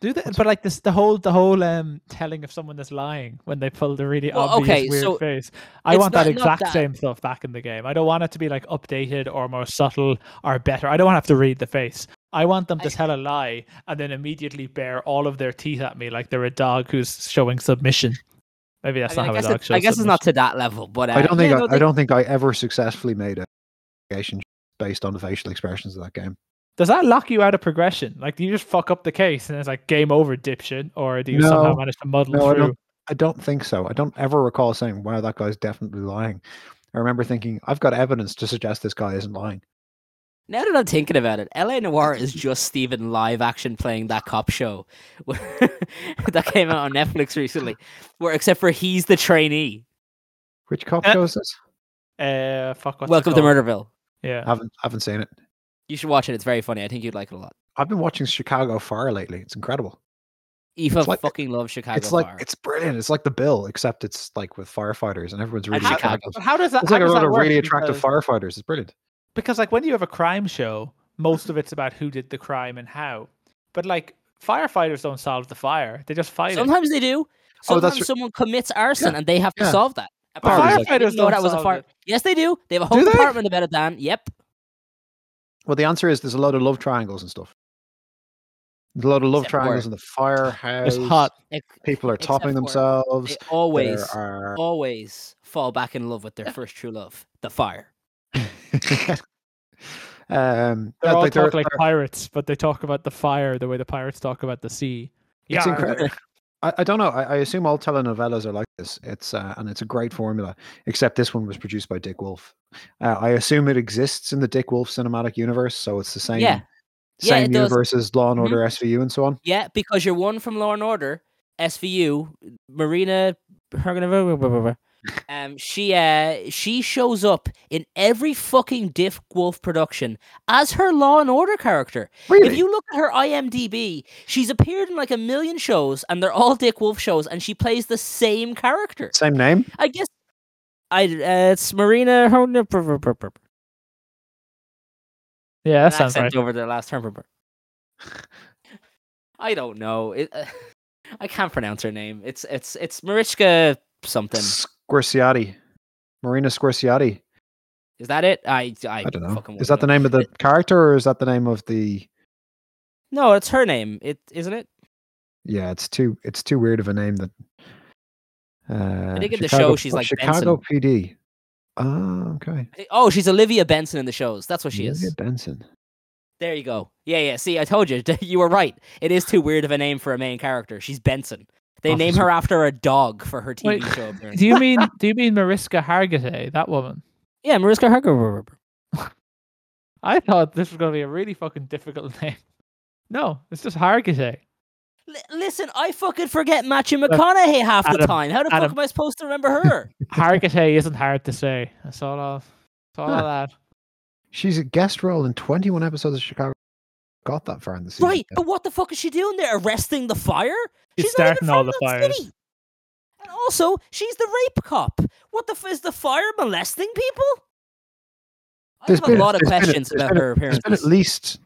[SPEAKER 3] Do they? But like this, the whole the whole um telling of someone that's lying when they pull the really
[SPEAKER 1] Well,
[SPEAKER 3] obvious
[SPEAKER 1] okay,
[SPEAKER 3] weird
[SPEAKER 1] so
[SPEAKER 3] face. I want that
[SPEAKER 1] not- not
[SPEAKER 3] exact
[SPEAKER 1] that.
[SPEAKER 3] same stuff back in the game. I don't want it to be like updated or more subtle or better. I don't want to have to read the face. I want them to
[SPEAKER 1] I-
[SPEAKER 3] tell a lie and then immediately bare all of their teeth at me like they're a dog who's showing submission. Maybe that's
[SPEAKER 1] I, mean,
[SPEAKER 3] not
[SPEAKER 1] I
[SPEAKER 3] how a dog
[SPEAKER 1] it,
[SPEAKER 3] shows
[SPEAKER 1] I guess it's not to that level, but uh,
[SPEAKER 2] I don't think
[SPEAKER 1] yeah,
[SPEAKER 2] I,
[SPEAKER 1] no,
[SPEAKER 2] I don't think I ever successfully made a investigation based on the facial expressions of that game.
[SPEAKER 3] Does that lock you out of progression? Like, do you just fuck up the case and it's like game over, dipshit, or do you somehow manage to muddle
[SPEAKER 2] No, I
[SPEAKER 3] through?
[SPEAKER 2] don't. I don't think so. I don't ever recall saying, "Wow, that guy's definitely lying." I remember thinking, "I've got evidence to suggest this guy isn't lying."
[SPEAKER 1] Now that I'm thinking about it, LA Noire is just Steven live action playing that cop show that came out on Netflix recently, where except for he's the trainee.
[SPEAKER 2] Which cop
[SPEAKER 3] Uh,
[SPEAKER 2] show is this?
[SPEAKER 3] Uh, fuck.
[SPEAKER 1] Welcome to? Murderville.
[SPEAKER 3] Yeah.
[SPEAKER 2] haven't haven't seen it.
[SPEAKER 1] You should watch it. It's very funny. I think you'd like it a lot.
[SPEAKER 2] I've been watching Chicago Fire lately. It's incredible.
[SPEAKER 1] Eva
[SPEAKER 2] like-
[SPEAKER 1] fucking loves Chicago
[SPEAKER 2] it's like
[SPEAKER 1] Fire.
[SPEAKER 2] it's brilliant. It's like the Bill, except it's like with firefighters, and everyone's really
[SPEAKER 1] how-
[SPEAKER 2] attractive.
[SPEAKER 3] How does that?
[SPEAKER 2] It's like a lot of really attractive
[SPEAKER 3] Because-
[SPEAKER 2] firefighters. It's brilliant.
[SPEAKER 3] because like when you have a crime show, most of it's about who did the crime and how. But like firefighters don't solve the fire; they just fight it.
[SPEAKER 1] Sometimes they do.
[SPEAKER 2] Oh, that's
[SPEAKER 1] Sometimes
[SPEAKER 2] r-
[SPEAKER 1] someone commits arson
[SPEAKER 2] Yeah,
[SPEAKER 1] and they have to
[SPEAKER 2] yeah.
[SPEAKER 1] solve that.
[SPEAKER 3] But
[SPEAKER 2] Barbie's like-
[SPEAKER 1] Apparently, I didn't
[SPEAKER 3] firefighters
[SPEAKER 1] know that was a fire.
[SPEAKER 3] it.
[SPEAKER 1] Yes, they do. They have a whole
[SPEAKER 2] Do they?
[SPEAKER 1] department about it, Dan. Yep.
[SPEAKER 2] Well, the answer is there's a lot of love triangles and stuff. There's a lot of love
[SPEAKER 1] Except
[SPEAKER 2] triangles
[SPEAKER 1] where?
[SPEAKER 2] in the firehouse.
[SPEAKER 3] It's hot.
[SPEAKER 2] People are
[SPEAKER 1] except
[SPEAKER 2] topping
[SPEAKER 1] for
[SPEAKER 2] themselves.
[SPEAKER 1] They always,
[SPEAKER 2] There are
[SPEAKER 1] always fall back in love with their first true love, the fire.
[SPEAKER 2] um,
[SPEAKER 3] They
[SPEAKER 2] yeah,
[SPEAKER 3] all
[SPEAKER 2] like there-
[SPEAKER 3] talk like
[SPEAKER 2] there-
[SPEAKER 3] pirates, but they talk about the fire the way the pirates talk about the sea.
[SPEAKER 2] It's
[SPEAKER 3] Yarr.
[SPEAKER 2] incredible. I, I don't know. I, I assume all telenovelas are like this. It's uh, and it's a great formula. Except this one was produced by Dick Wolf. Uh, I assume it exists in the Dick Wolf cinematic universe, so it's the same
[SPEAKER 1] Yeah. Yeah,
[SPEAKER 2] same
[SPEAKER 1] does.
[SPEAKER 2] universe as Law and
[SPEAKER 1] Mhm.
[SPEAKER 2] Order, SVU, and so on.
[SPEAKER 1] Yeah, because you're one from Law and Order, SVU, Marina um she uh she shows up in every fucking Dick Wolf production as her Law and Order character.
[SPEAKER 2] Really?
[SPEAKER 1] If you look at her IMDb, she's appeared in like a million shows and they're all Dick Wolf shows and she plays the same character.
[SPEAKER 2] Same name?
[SPEAKER 1] I guess I uh, it's Marina
[SPEAKER 3] Yeah, that sounds right.
[SPEAKER 1] over the last term. I don't know. It, uh, I can't pronounce her name. It's it's it's Marichka something.
[SPEAKER 2] Squerciati. Marina Squerciati.
[SPEAKER 1] Is that it? I I,
[SPEAKER 2] I don't know. Is that the name of the character or is that the name of the.
[SPEAKER 1] No, it's her name. It isn't it.
[SPEAKER 2] Yeah, it's too it's too weird of a name that uh I
[SPEAKER 1] think in the show she's like
[SPEAKER 2] Chicago PD. Oh, okay.
[SPEAKER 1] Oh, she's Olivia Benson in the shows. That's what she
[SPEAKER 2] Olivia
[SPEAKER 1] is.
[SPEAKER 2] Benson.
[SPEAKER 1] There you go. Yeah, yeah. See, I told you. You were right. It is too weird of a name for a main character. She's Benson. They name her after a dog for her TV
[SPEAKER 3] Wait,
[SPEAKER 1] show. appearance.
[SPEAKER 3] Do you mean do you mean Mariska Hargitay, that woman?
[SPEAKER 1] yeah, Mariska Hargitay.
[SPEAKER 3] I thought this was going to be a really fucking difficult name. No, it's just Hargitay.
[SPEAKER 1] L- listen, I fucking forget Matthew McConaughey half the time. How the
[SPEAKER 3] Adam.
[SPEAKER 1] fuck am I supposed to remember her?
[SPEAKER 3] Hargitay isn't hard to say. That's all. I'll, that's all
[SPEAKER 2] Huh.
[SPEAKER 3] I'll add.
[SPEAKER 2] She's a guest role in 21 episodes of Chicago. Got that far in the season.
[SPEAKER 1] right,
[SPEAKER 2] yeah.
[SPEAKER 1] but what the fuck is she doing there? Arresting the fire?
[SPEAKER 3] She's
[SPEAKER 1] She's not even
[SPEAKER 3] starting all
[SPEAKER 1] from
[SPEAKER 3] the
[SPEAKER 1] that
[SPEAKER 3] fires.
[SPEAKER 1] city. And also, she's the rape cop. What the f- is the fire molesting people? I
[SPEAKER 2] There's
[SPEAKER 1] have
[SPEAKER 2] been-
[SPEAKER 1] a lot of
[SPEAKER 2] there's been-
[SPEAKER 1] questions
[SPEAKER 2] there's
[SPEAKER 1] about
[SPEAKER 2] been-
[SPEAKER 1] her
[SPEAKER 2] There's been at least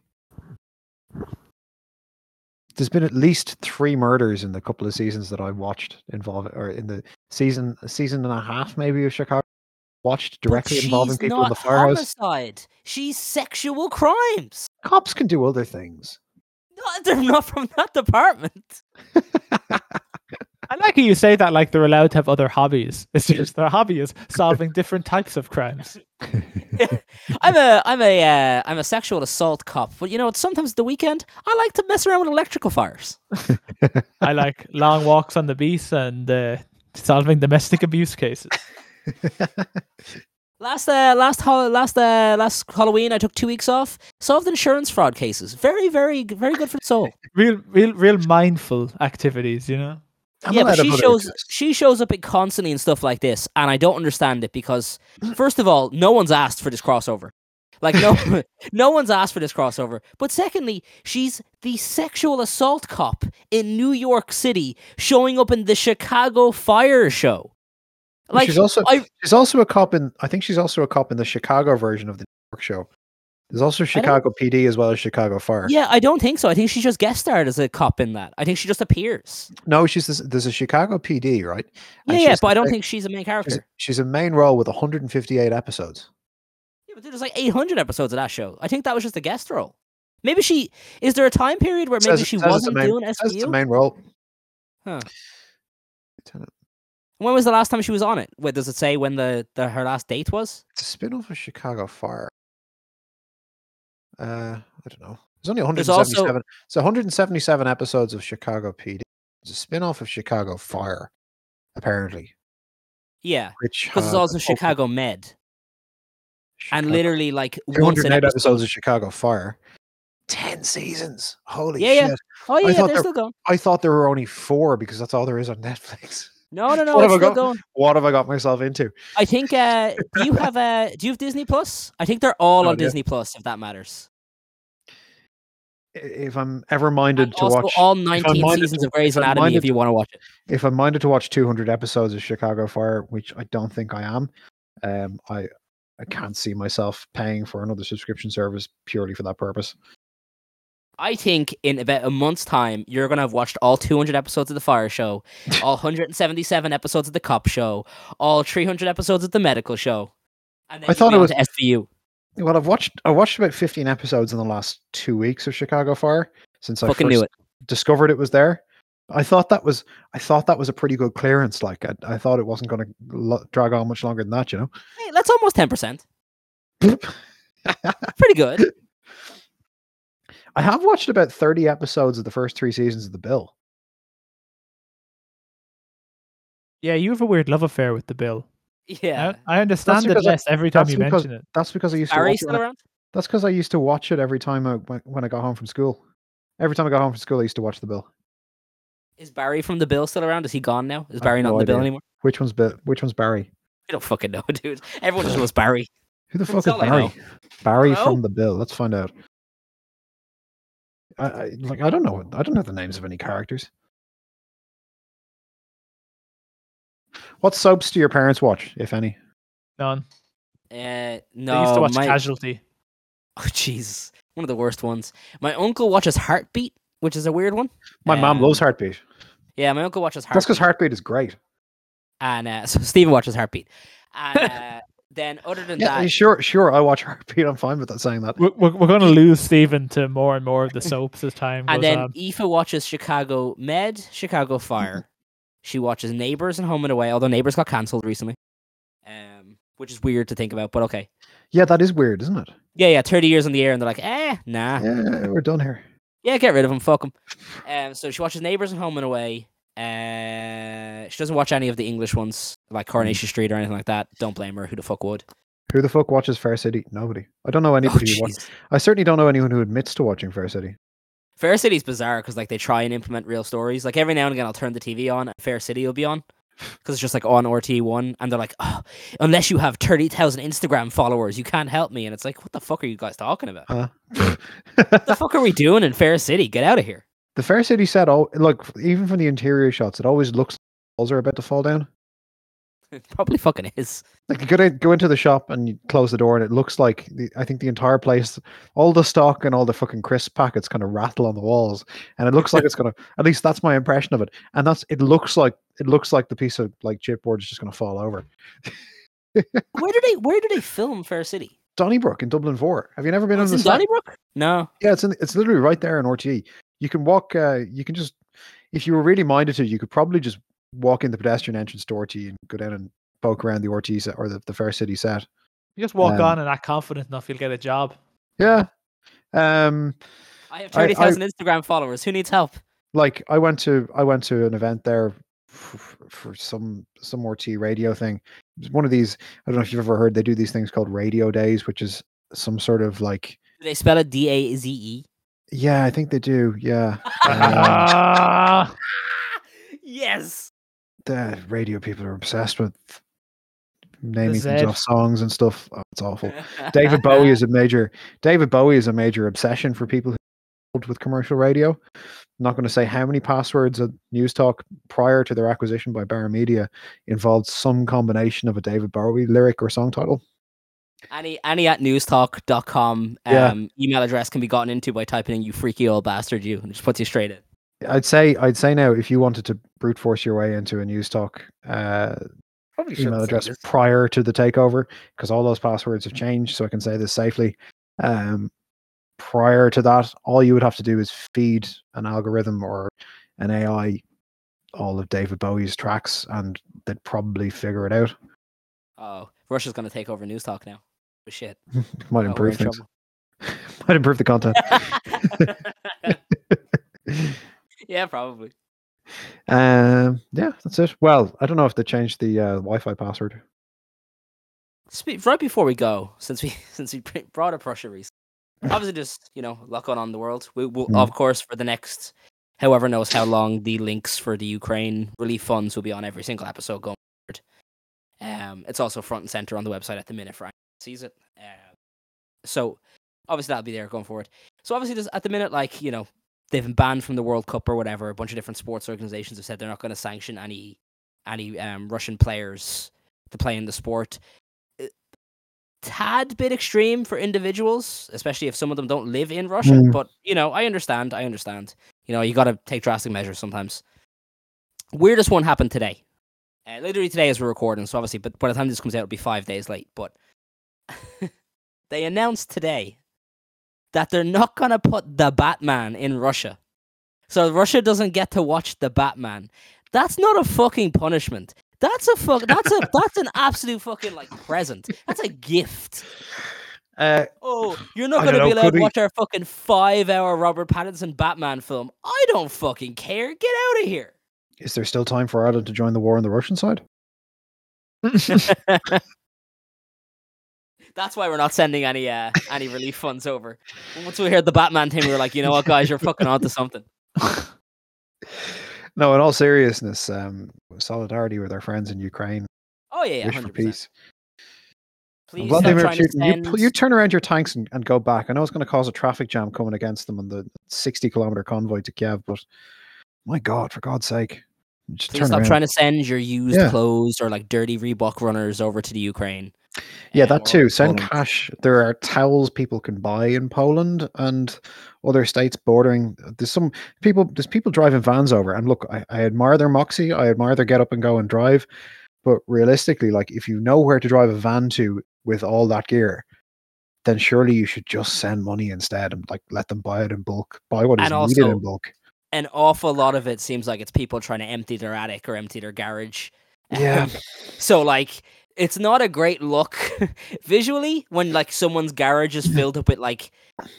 [SPEAKER 2] there's been at least three murders in the couple of seasons that I watched involving, or in the season, season and a half maybe of Chicago watched directly involving people in the firehouse.
[SPEAKER 1] homicide. She's sexual crimes.
[SPEAKER 2] Cops can do other things.
[SPEAKER 1] No, they're not from that department.
[SPEAKER 3] I like how you say that like they're allowed to have other hobbies. It's just their hobby is solving different types of crimes.
[SPEAKER 1] I'm a I'm a uh, I'm a sexual assault cop, but you know? Sometimes the weekend I like to mess around with electrical fires.
[SPEAKER 3] I like long walks on the beach and uh, solving domestic abuse cases.
[SPEAKER 1] Last uh, last hol- last uh, last Halloween, I took two weeks off. Solved insurance fraud cases. Very very very good for the soul.
[SPEAKER 3] Real, real, real mindful activities. You know.
[SPEAKER 2] I'm
[SPEAKER 1] yeah, but she shows
[SPEAKER 2] this.
[SPEAKER 1] she shows up in constantly and stuff like this, and I don't understand it because first of all, no one's asked for this crossover. Like no, no one's asked for this crossover. But secondly, she's the sexual assault cop in New York City, showing up in the Chicago Fire Show. Like
[SPEAKER 2] she's also
[SPEAKER 1] I,
[SPEAKER 2] she's also a cop in. I think she's also a cop in the Chicago version of the New York show. There's also Chicago PD as well as Chicago Fire.
[SPEAKER 1] yeah, I don't think so. I think she just guest starred as a cop in that. I think she just appears.
[SPEAKER 2] No, she's this, there's a Chicago PD, right?
[SPEAKER 1] Yeah,
[SPEAKER 2] And
[SPEAKER 1] yeah,
[SPEAKER 2] she's
[SPEAKER 1] but I don't
[SPEAKER 2] the-
[SPEAKER 1] think she's a main character.
[SPEAKER 2] she's a main role with 158 episodes.
[SPEAKER 1] Yeah, but there's like 800 episodes of that show. I think that was just a guest role. Maybe she is there a time period where maybe
[SPEAKER 2] Says-
[SPEAKER 1] she wasn't
[SPEAKER 2] main-
[SPEAKER 1] doing
[SPEAKER 2] says it's a
[SPEAKER 1] SVU?
[SPEAKER 2] main role.
[SPEAKER 1] Huh.
[SPEAKER 2] Lieutenant-
[SPEAKER 1] When was the last time she was on it? Wait, does it say when the, the her last date was?
[SPEAKER 2] It's a spin-off of Chicago Fire. Uh, I don't know. There's only
[SPEAKER 1] There's also-
[SPEAKER 2] 177. So 177 episodes of Chicago PD. It's a spin-off of Chicago Fire, apparently.
[SPEAKER 1] Yeah,
[SPEAKER 2] Which
[SPEAKER 1] because it's
[SPEAKER 2] has
[SPEAKER 1] also
[SPEAKER 2] opened
[SPEAKER 1] Chicago Med, and literally like once
[SPEAKER 2] 208
[SPEAKER 1] an episode.
[SPEAKER 2] episodes of Chicago Fire. 10 seasons. Holy
[SPEAKER 1] Yeah, yeah.
[SPEAKER 2] shit.
[SPEAKER 1] Oh yeah,
[SPEAKER 2] thought
[SPEAKER 1] they're
[SPEAKER 2] there-
[SPEAKER 1] still going.
[SPEAKER 2] I thought there were only four because that's all there is on Netflix.
[SPEAKER 1] No, no, no,
[SPEAKER 2] What have I got?
[SPEAKER 1] going.
[SPEAKER 2] What have I got myself into?
[SPEAKER 1] I think. Uh, do you have uh, Do you have Disney Plus? I think they're all
[SPEAKER 2] No
[SPEAKER 1] on
[SPEAKER 2] idea.
[SPEAKER 1] Disney Plus. If that matters.
[SPEAKER 2] If I'm ever minded
[SPEAKER 1] And
[SPEAKER 2] to watch
[SPEAKER 1] all 19
[SPEAKER 2] minded
[SPEAKER 1] seasons
[SPEAKER 2] to-
[SPEAKER 1] of Grey's Anatomy if you want to watch it.
[SPEAKER 2] if I'm minded to watch 200 episodes of Chicago Fire, which I don't think I am, um, I I can't see myself paying for another subscription service purely for that purpose.
[SPEAKER 1] I think in about a month's time, you're gonna have watched all 200 episodes of the Fire Show, all 177 episodes of the Cop Show, all 300 episodes of the Medical Show. And then
[SPEAKER 2] I thought it was-
[SPEAKER 1] to SVU.
[SPEAKER 2] Well, I've watched I watched about 15 episodes in the last two weeks of Chicago Fire since I
[SPEAKER 1] Fucking
[SPEAKER 2] first
[SPEAKER 1] knew it.
[SPEAKER 2] discovered it was there. I thought that was I thought that was a pretty good clearance. Like I, I thought it wasn't going to lo- drag on much longer than that. You know.
[SPEAKER 1] Hey, that's almost 10%. Pretty good.
[SPEAKER 2] I have watched about 30 episodes of the first three seasons of The Bill.
[SPEAKER 3] Yeah, you have a weird love affair with the bill.
[SPEAKER 1] Yeah.
[SPEAKER 3] I, I understand it
[SPEAKER 2] because I-
[SPEAKER 3] less every time you
[SPEAKER 2] because-
[SPEAKER 3] mention it.
[SPEAKER 2] That's because I used to
[SPEAKER 1] Barry
[SPEAKER 2] watch it
[SPEAKER 1] still
[SPEAKER 2] I-
[SPEAKER 1] around?
[SPEAKER 2] That's because I used to watch it every time I, when when I got home from school. Every time I got home from school, I used to watch The Bill.
[SPEAKER 1] Is Barry from the Bill still around? Is he gone now? Is Barry not
[SPEAKER 2] no
[SPEAKER 1] in the Bill anymore?
[SPEAKER 2] Which one's Bill? Which one's Barry?
[SPEAKER 1] I don't fucking know, dude. Everyone just knows Barry.
[SPEAKER 2] Who the
[SPEAKER 1] That's
[SPEAKER 2] fuck is Barry? Barry from The Bill. Let's find out. I, I like. I don't know. I don't know the names of any characters. What soaps do your parents watch, if any?
[SPEAKER 3] None.
[SPEAKER 1] Uh, no,
[SPEAKER 3] I used to watch
[SPEAKER 1] my,
[SPEAKER 3] Casualty.
[SPEAKER 1] Oh, Jesus. One of the worst ones. My uncle watches Heartbeat, which is a weird one.
[SPEAKER 2] My mom
[SPEAKER 1] Um,
[SPEAKER 2] loves Heartbeat.
[SPEAKER 1] Yeah, my uncle watches Heartbeat.
[SPEAKER 2] That's because Heartbeat is great.
[SPEAKER 1] and uh, so Stephen watches Heartbeat. And uh, then other than
[SPEAKER 2] Yeah,
[SPEAKER 1] that,
[SPEAKER 2] sure, sure. I watch Heartbeat. I'm fine with that saying that.
[SPEAKER 3] We're, we're, we're going to lose Stephen to more and more of the soaps as time goes
[SPEAKER 1] and then
[SPEAKER 3] on.
[SPEAKER 1] Aoife watches Chicago Med, Chicago Fire. she watches Neighbours and Home and Away, although Neighbours got cancelled recently. Um, which is weird to think about, but okay.
[SPEAKER 2] Yeah, that is weird, isn't it?
[SPEAKER 1] Yeah, yeah, 30 years in the air, and they're like, eh, nah.
[SPEAKER 2] Yeah, we're done here.
[SPEAKER 1] Yeah, get rid of them. Fuck them. Um, so she watches Neighbours and Home and Away. Uh, she doesn't watch any of the English ones, like Coronation Street or anything like that. Don't blame her. Who the fuck would?
[SPEAKER 2] Who the fuck watches Fair City? Nobody. I don't know
[SPEAKER 1] Oh,
[SPEAKER 2] anybody. who watch- I certainly don't know anyone who admits to watching Fair City.
[SPEAKER 1] Fair City's bizarre because like they try and implement real stories. Like every now and again, I'll turn the TV on, and Fair City will be on because it's just like on RTE one, and they're like, oh, unless you have thirty thousand Instagram followers, you can't help me. And it's like, what the fuck are you guys talking about?
[SPEAKER 2] Huh?
[SPEAKER 1] What the fuck are we doing in Fair City? Get out of here.
[SPEAKER 2] The Fair City set, oh, look, even from the interior shots, it always looks like walls are about to fall down.
[SPEAKER 1] It probably fucking is.
[SPEAKER 2] Like you in, go into the shop and you close the door, and it looks like the, I think the entire place, all the stock and all the fucking crisp packets kind of rattle on the walls, and it looks like it's gonna. At least that's my impression of it, and that's it. Looks like it looks like the piece of like chipboard is just gonna fall over.
[SPEAKER 1] Where do they? Where do they film Fair City?
[SPEAKER 2] Donnybrook in Dublin Four. Have you never been
[SPEAKER 1] Oh,
[SPEAKER 2] on the?
[SPEAKER 1] Donnybrook? No.
[SPEAKER 2] Yeah, it's in, it's literally right there in RTE. You can walk. Uh, you can just, if you were really minded to, you could probably just walk in the pedestrian entrance to RTE and go down and poke around the RTE set or the, the Fair City set.
[SPEAKER 3] You just walk
[SPEAKER 2] um,
[SPEAKER 3] on and act confident enough, you'll get a job.
[SPEAKER 2] Yeah. Um,
[SPEAKER 1] I have
[SPEAKER 2] I- I-
[SPEAKER 1] thirty thousand Instagram followers. Who needs help?
[SPEAKER 2] like I went to I went to an event there for, for some some RTE radio thing. It was one of these. I don't know if you've ever heard. They do these things called radio days, which is some sort of like.
[SPEAKER 1] Do they spell it D A Z E?
[SPEAKER 2] Yeah, I think they do. Yeah. Um,
[SPEAKER 3] Ah,
[SPEAKER 1] yes.
[SPEAKER 2] the radio people are obsessed with naming things off songs and stuff. Oh, it's awful. David Bowie is a major David Bowie is a major obsession for people who involved with commercial radio. I'm not going to say how many passwords at Newstalk prior to their acquisition by Bauer Media involved some combination of a David Bowie lyric or song title.
[SPEAKER 1] Any any at newstalk.com
[SPEAKER 2] Yeah.
[SPEAKER 1] um, email address can be gotten into by typing in you freaky old bastard you and it just puts you straight in.
[SPEAKER 2] I'd say I'd say now if you wanted to brute force your way into a Newstalk uh,
[SPEAKER 1] Probably
[SPEAKER 2] email address prior to the takeover because all those passwords have changed so i can say this safely um prior to that all you would have to do is feed an algorithm or an ai all of david bowie's tracks and they'd probably figure it out
[SPEAKER 1] Oh, Russia's gonna take over Newstalk now. But shit.
[SPEAKER 2] might
[SPEAKER 1] Oh,
[SPEAKER 2] improve things
[SPEAKER 1] trouble.
[SPEAKER 2] Might improve the content.
[SPEAKER 1] yeah, probably.
[SPEAKER 2] Um, yeah, that's it. Well, I don't know if they changed the uh, Wi-Fi password.
[SPEAKER 1] Spe- right before we go, since we since we brought up Russia recently, obviously just you know going on in the world. We will,
[SPEAKER 2] Mm.
[SPEAKER 1] of course, for the next, however knows how long, the links for the Ukraine relief funds will be on every single episode going forward. Um, it's also front and center on the website at the minute for sees it. Uh, so obviously that'll be there going forward. So obviously, at the minute, like you know, they've been banned from the World Cup or whatever. A bunch of different sports organizations have said they're not going to sanction any any um, Russian players to play in the sport. Uh, Tad bit extreme for individuals, especially if some of them don't live in Russia.
[SPEAKER 2] Mm.
[SPEAKER 1] But you know, I understand. I understand. You know, you got to take drastic measures sometimes. Weirdest one happened today. Uh, literally today as we're recording, so obviously, but by the time this comes out, it'll be five days late. But they announced today that they're not gonna put the Batman in Russia, so Russia doesn't get to watch the Batman. That's not a fucking punishment. That's a fuck. That's a that's an absolute fucking like present. That's a gift.
[SPEAKER 2] Uh,
[SPEAKER 1] Oh, you're not gonna
[SPEAKER 2] don't
[SPEAKER 1] be allowed to watch our fucking five-hour Robert Pattinson Batman film. I don't fucking care. Get out of here.
[SPEAKER 2] is there still time for Ireland to join the war on the Russian side?
[SPEAKER 1] That's why we're not sending any uh, any relief funds over. Once we heard the Batman thing, we were like, you know what, guys, you're fucking onto something.
[SPEAKER 2] no, in all seriousness, um, solidarity with our friends in Ukraine.
[SPEAKER 1] Oh yeah, yeah,
[SPEAKER 2] wish for
[SPEAKER 1] hundred percent.
[SPEAKER 2] peace.
[SPEAKER 1] Please
[SPEAKER 2] Vladimir Putin, you, you turn around your tanks and, and go back. I know it's going to cause a traffic jam coming against them on the 60 kilometer convoy to Kiev, but my God, for God's sake, just
[SPEAKER 1] Please stop
[SPEAKER 2] around.
[SPEAKER 1] trying to send your used
[SPEAKER 2] Yeah.
[SPEAKER 1] clothes or like dirty Reebok runners over to the Ukraine.
[SPEAKER 2] Yeah, that too. Send
[SPEAKER 1] Poland.
[SPEAKER 2] cash. There are towels people can buy in Poland and other states bordering. There's some people. There's people driving vans over, and look, I, I admire their moxie. I admire their get up and go and drive. But realistically, like if you know where to drive a van to with all that gear, then surely you should just send money instead and like let them buy it in bulk. Buy what is
[SPEAKER 1] And
[SPEAKER 2] needed
[SPEAKER 1] also-
[SPEAKER 2] in bulk.
[SPEAKER 1] An awful lot of it seems like it's people trying to empty their attic or empty their garage.
[SPEAKER 2] Yeah.
[SPEAKER 1] Um, so like it's not a great look visually when like someone's garage is filled up with like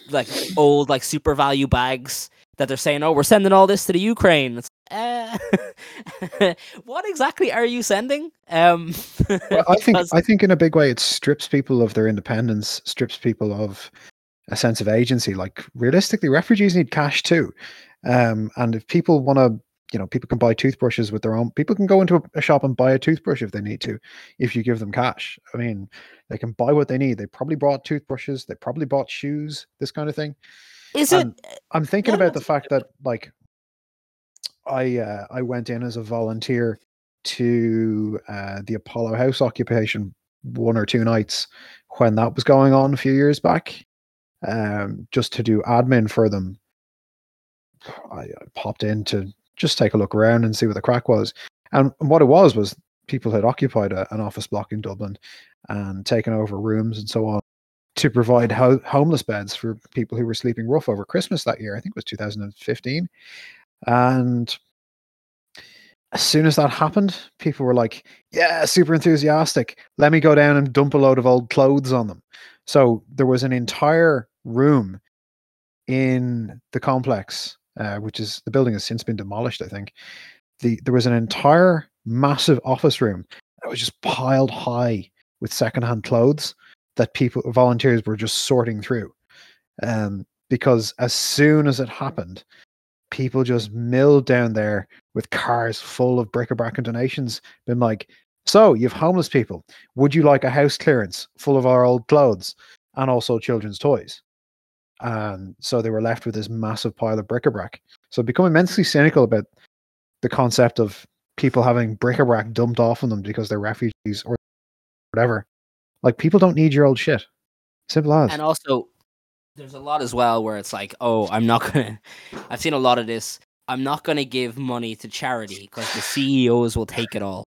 [SPEAKER 1] like old like SuperValu bags that they're saying, "Oh, we're sending all this to the Ukraine." It's, uh, what exactly are you sending? Um,
[SPEAKER 2] Well, I think I think in a big way it strips people of their independence, strips people of a sense of agency. Like realistically, refugees need cash too. Um, and if people want to, you know, people can buy toothbrushes with their own. People can go into a, a shop and buy a toothbrush if they need to, if you give them cash. I mean, they can buy what they need. They probably bought toothbrushes. They probably bought shoes. This kind of thing.
[SPEAKER 1] is it?
[SPEAKER 2] I'm thinking
[SPEAKER 1] Yeah,
[SPEAKER 2] about the fact that like I uh, I went in as a volunteer to uh, the Apollo House occupation one or two nights when that was going on a few years back, um, just to do admin for them. I, I popped in to just take a look around and see what the crack was, and what it was was people had occupied a, an office block in Dublin and taken over rooms and so on to provide ho- homeless beds for people who were sleeping rough over Christmas that year. I think it was 2015. And as soon as that happened, people were like, yeah, super enthusiastic. Let me go down and dump a load of old clothes on them. So there was an entire room in the complex, uh, which is the building has since been demolished, I think. The, there was an entire massive office room that was just piled high with secondhand clothes that people volunteers were just sorting through. Um, because as soon as it happened people just milled down there with cars full of bric-a-brac and donations been like so you've homeless people. Would you like a house clearance full of our old clothes and also children's toys and so they were left with this massive pile of bric-a-brac. So become immensely cynical about the concept of people having bric-a-brac dumped off on them because they're refugees or whatever. Like people don't need your old shit. Simple as.
[SPEAKER 1] and also there's a lot as well where it's like oh i'm not gonna i've seen a lot of this. I'm not gonna give money to charity because the ceos will take it all.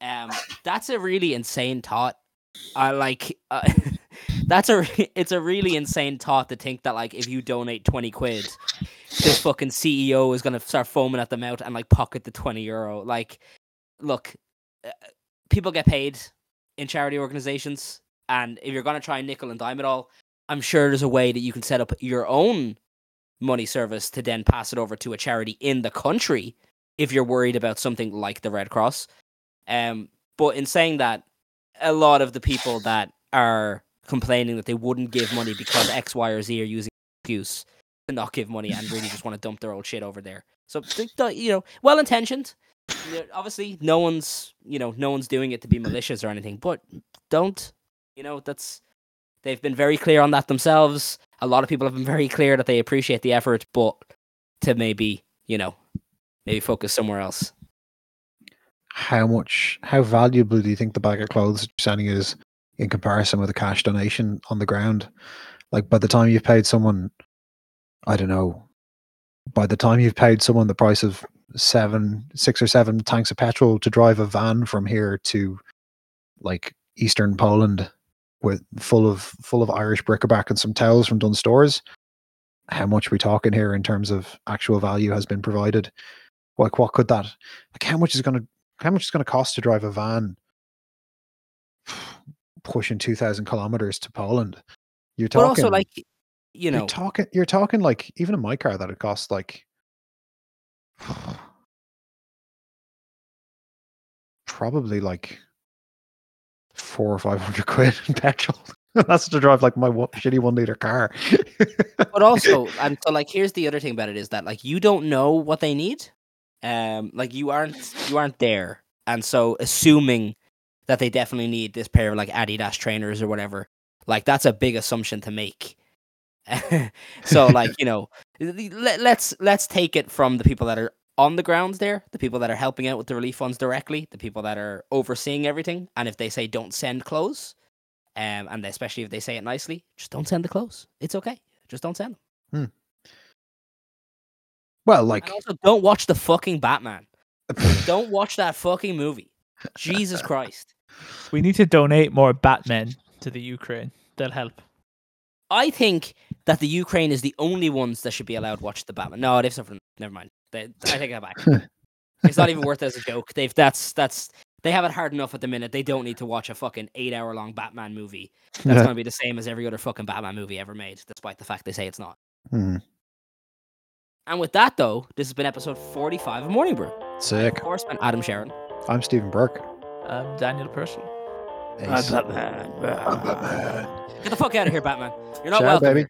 [SPEAKER 1] Um that's a really insane thought. I like uh, that's a it's a really insane thought to think that like if you donate 20 quid this fucking ceo is gonna start foaming at the mouth and like pocket the 20 euro like look uh, people get paid in charity organizations and if you're gonna try and nickel and dime it all I'm sure there's a way that you can set up your own money service to then pass it over to a charity in the country if you're worried about something like the Red Cross. Um, but in saying that, a lot of the people that are complaining that they wouldn't give money because X, Y, or Z are using excuse to not give money and really just want to dump their old shit over there. So you know, well intentioned. Obviously, no one's you know no one's doing it to be malicious or anything, but don't you know that's they've been very clear on that themselves. A lot of people have been very clear that they appreciate the effort, but to maybe you know maybe focus somewhere else.
[SPEAKER 2] How much, how valuable do you think the bag of clothes sending is in comparison with a cash donation on the ground? Like by the time you've paid someone, I don't know, by the time you've paid someone the price of seven, six or seven tanks of petrol to drive a van from here to like eastern Poland with full of full of Irish bric-a-brac and some towels from Dunnes Stores, how much we talking here in terms of actual value has been provided? Like what could that like how much is gonna how much is gonna cost to drive a van pushing two thousand kilometers to Poland? You're talking
[SPEAKER 1] but also like you know
[SPEAKER 2] you're talking you're talking like even in my car that it costs like probably like four or five hundred quid in petrol. That's to drive like my one, shitty one liter car.
[SPEAKER 1] but also, and so like, here's the other thing about it is that like you don't know what they need. Um, like you aren't you aren't there, and so assuming that they definitely need this pair of like Adidas trainers or whatever, like that's a big assumption to make. so like you know, let, let's let's take it from the people that are on the ground there, the people that are helping out with the relief funds directly, the people that are overseeing everything, and if they say don't send clothes, um, and especially if they say it nicely, just don't send the clothes. It's okay. Just don't send them.
[SPEAKER 2] Hmm. Well, like
[SPEAKER 1] and also don't watch the fucking Batman. don't watch that fucking movie. Jesus Christ.
[SPEAKER 3] We need to donate more Batmen to the Ukraine. They'll help.
[SPEAKER 1] I think that the Ukraine is the only ones that should be allowed to watch the Batman. No, they've suffered. Never mind. They, I take that back. it's not even worth it as a joke. They've that's that's they have it hard enough at the minute. They don't need to watch a fucking eight hour long Batman movie. That's yeah. going to be the same as every other fucking Batman movie ever made, despite the fact they say it's not.
[SPEAKER 2] Hmm.
[SPEAKER 1] And with that, though, this has been episode 45 of Morning Brew.
[SPEAKER 2] Sick.
[SPEAKER 1] Of course, I'm Adam Sharon.
[SPEAKER 2] I'm Stephen Burke.
[SPEAKER 3] I'm Daniel Purcell.
[SPEAKER 1] I'm Batman. I'm Batman. Get the fuck out of here, Batman. You're not
[SPEAKER 2] Ciao,
[SPEAKER 1] welcome.
[SPEAKER 2] baby.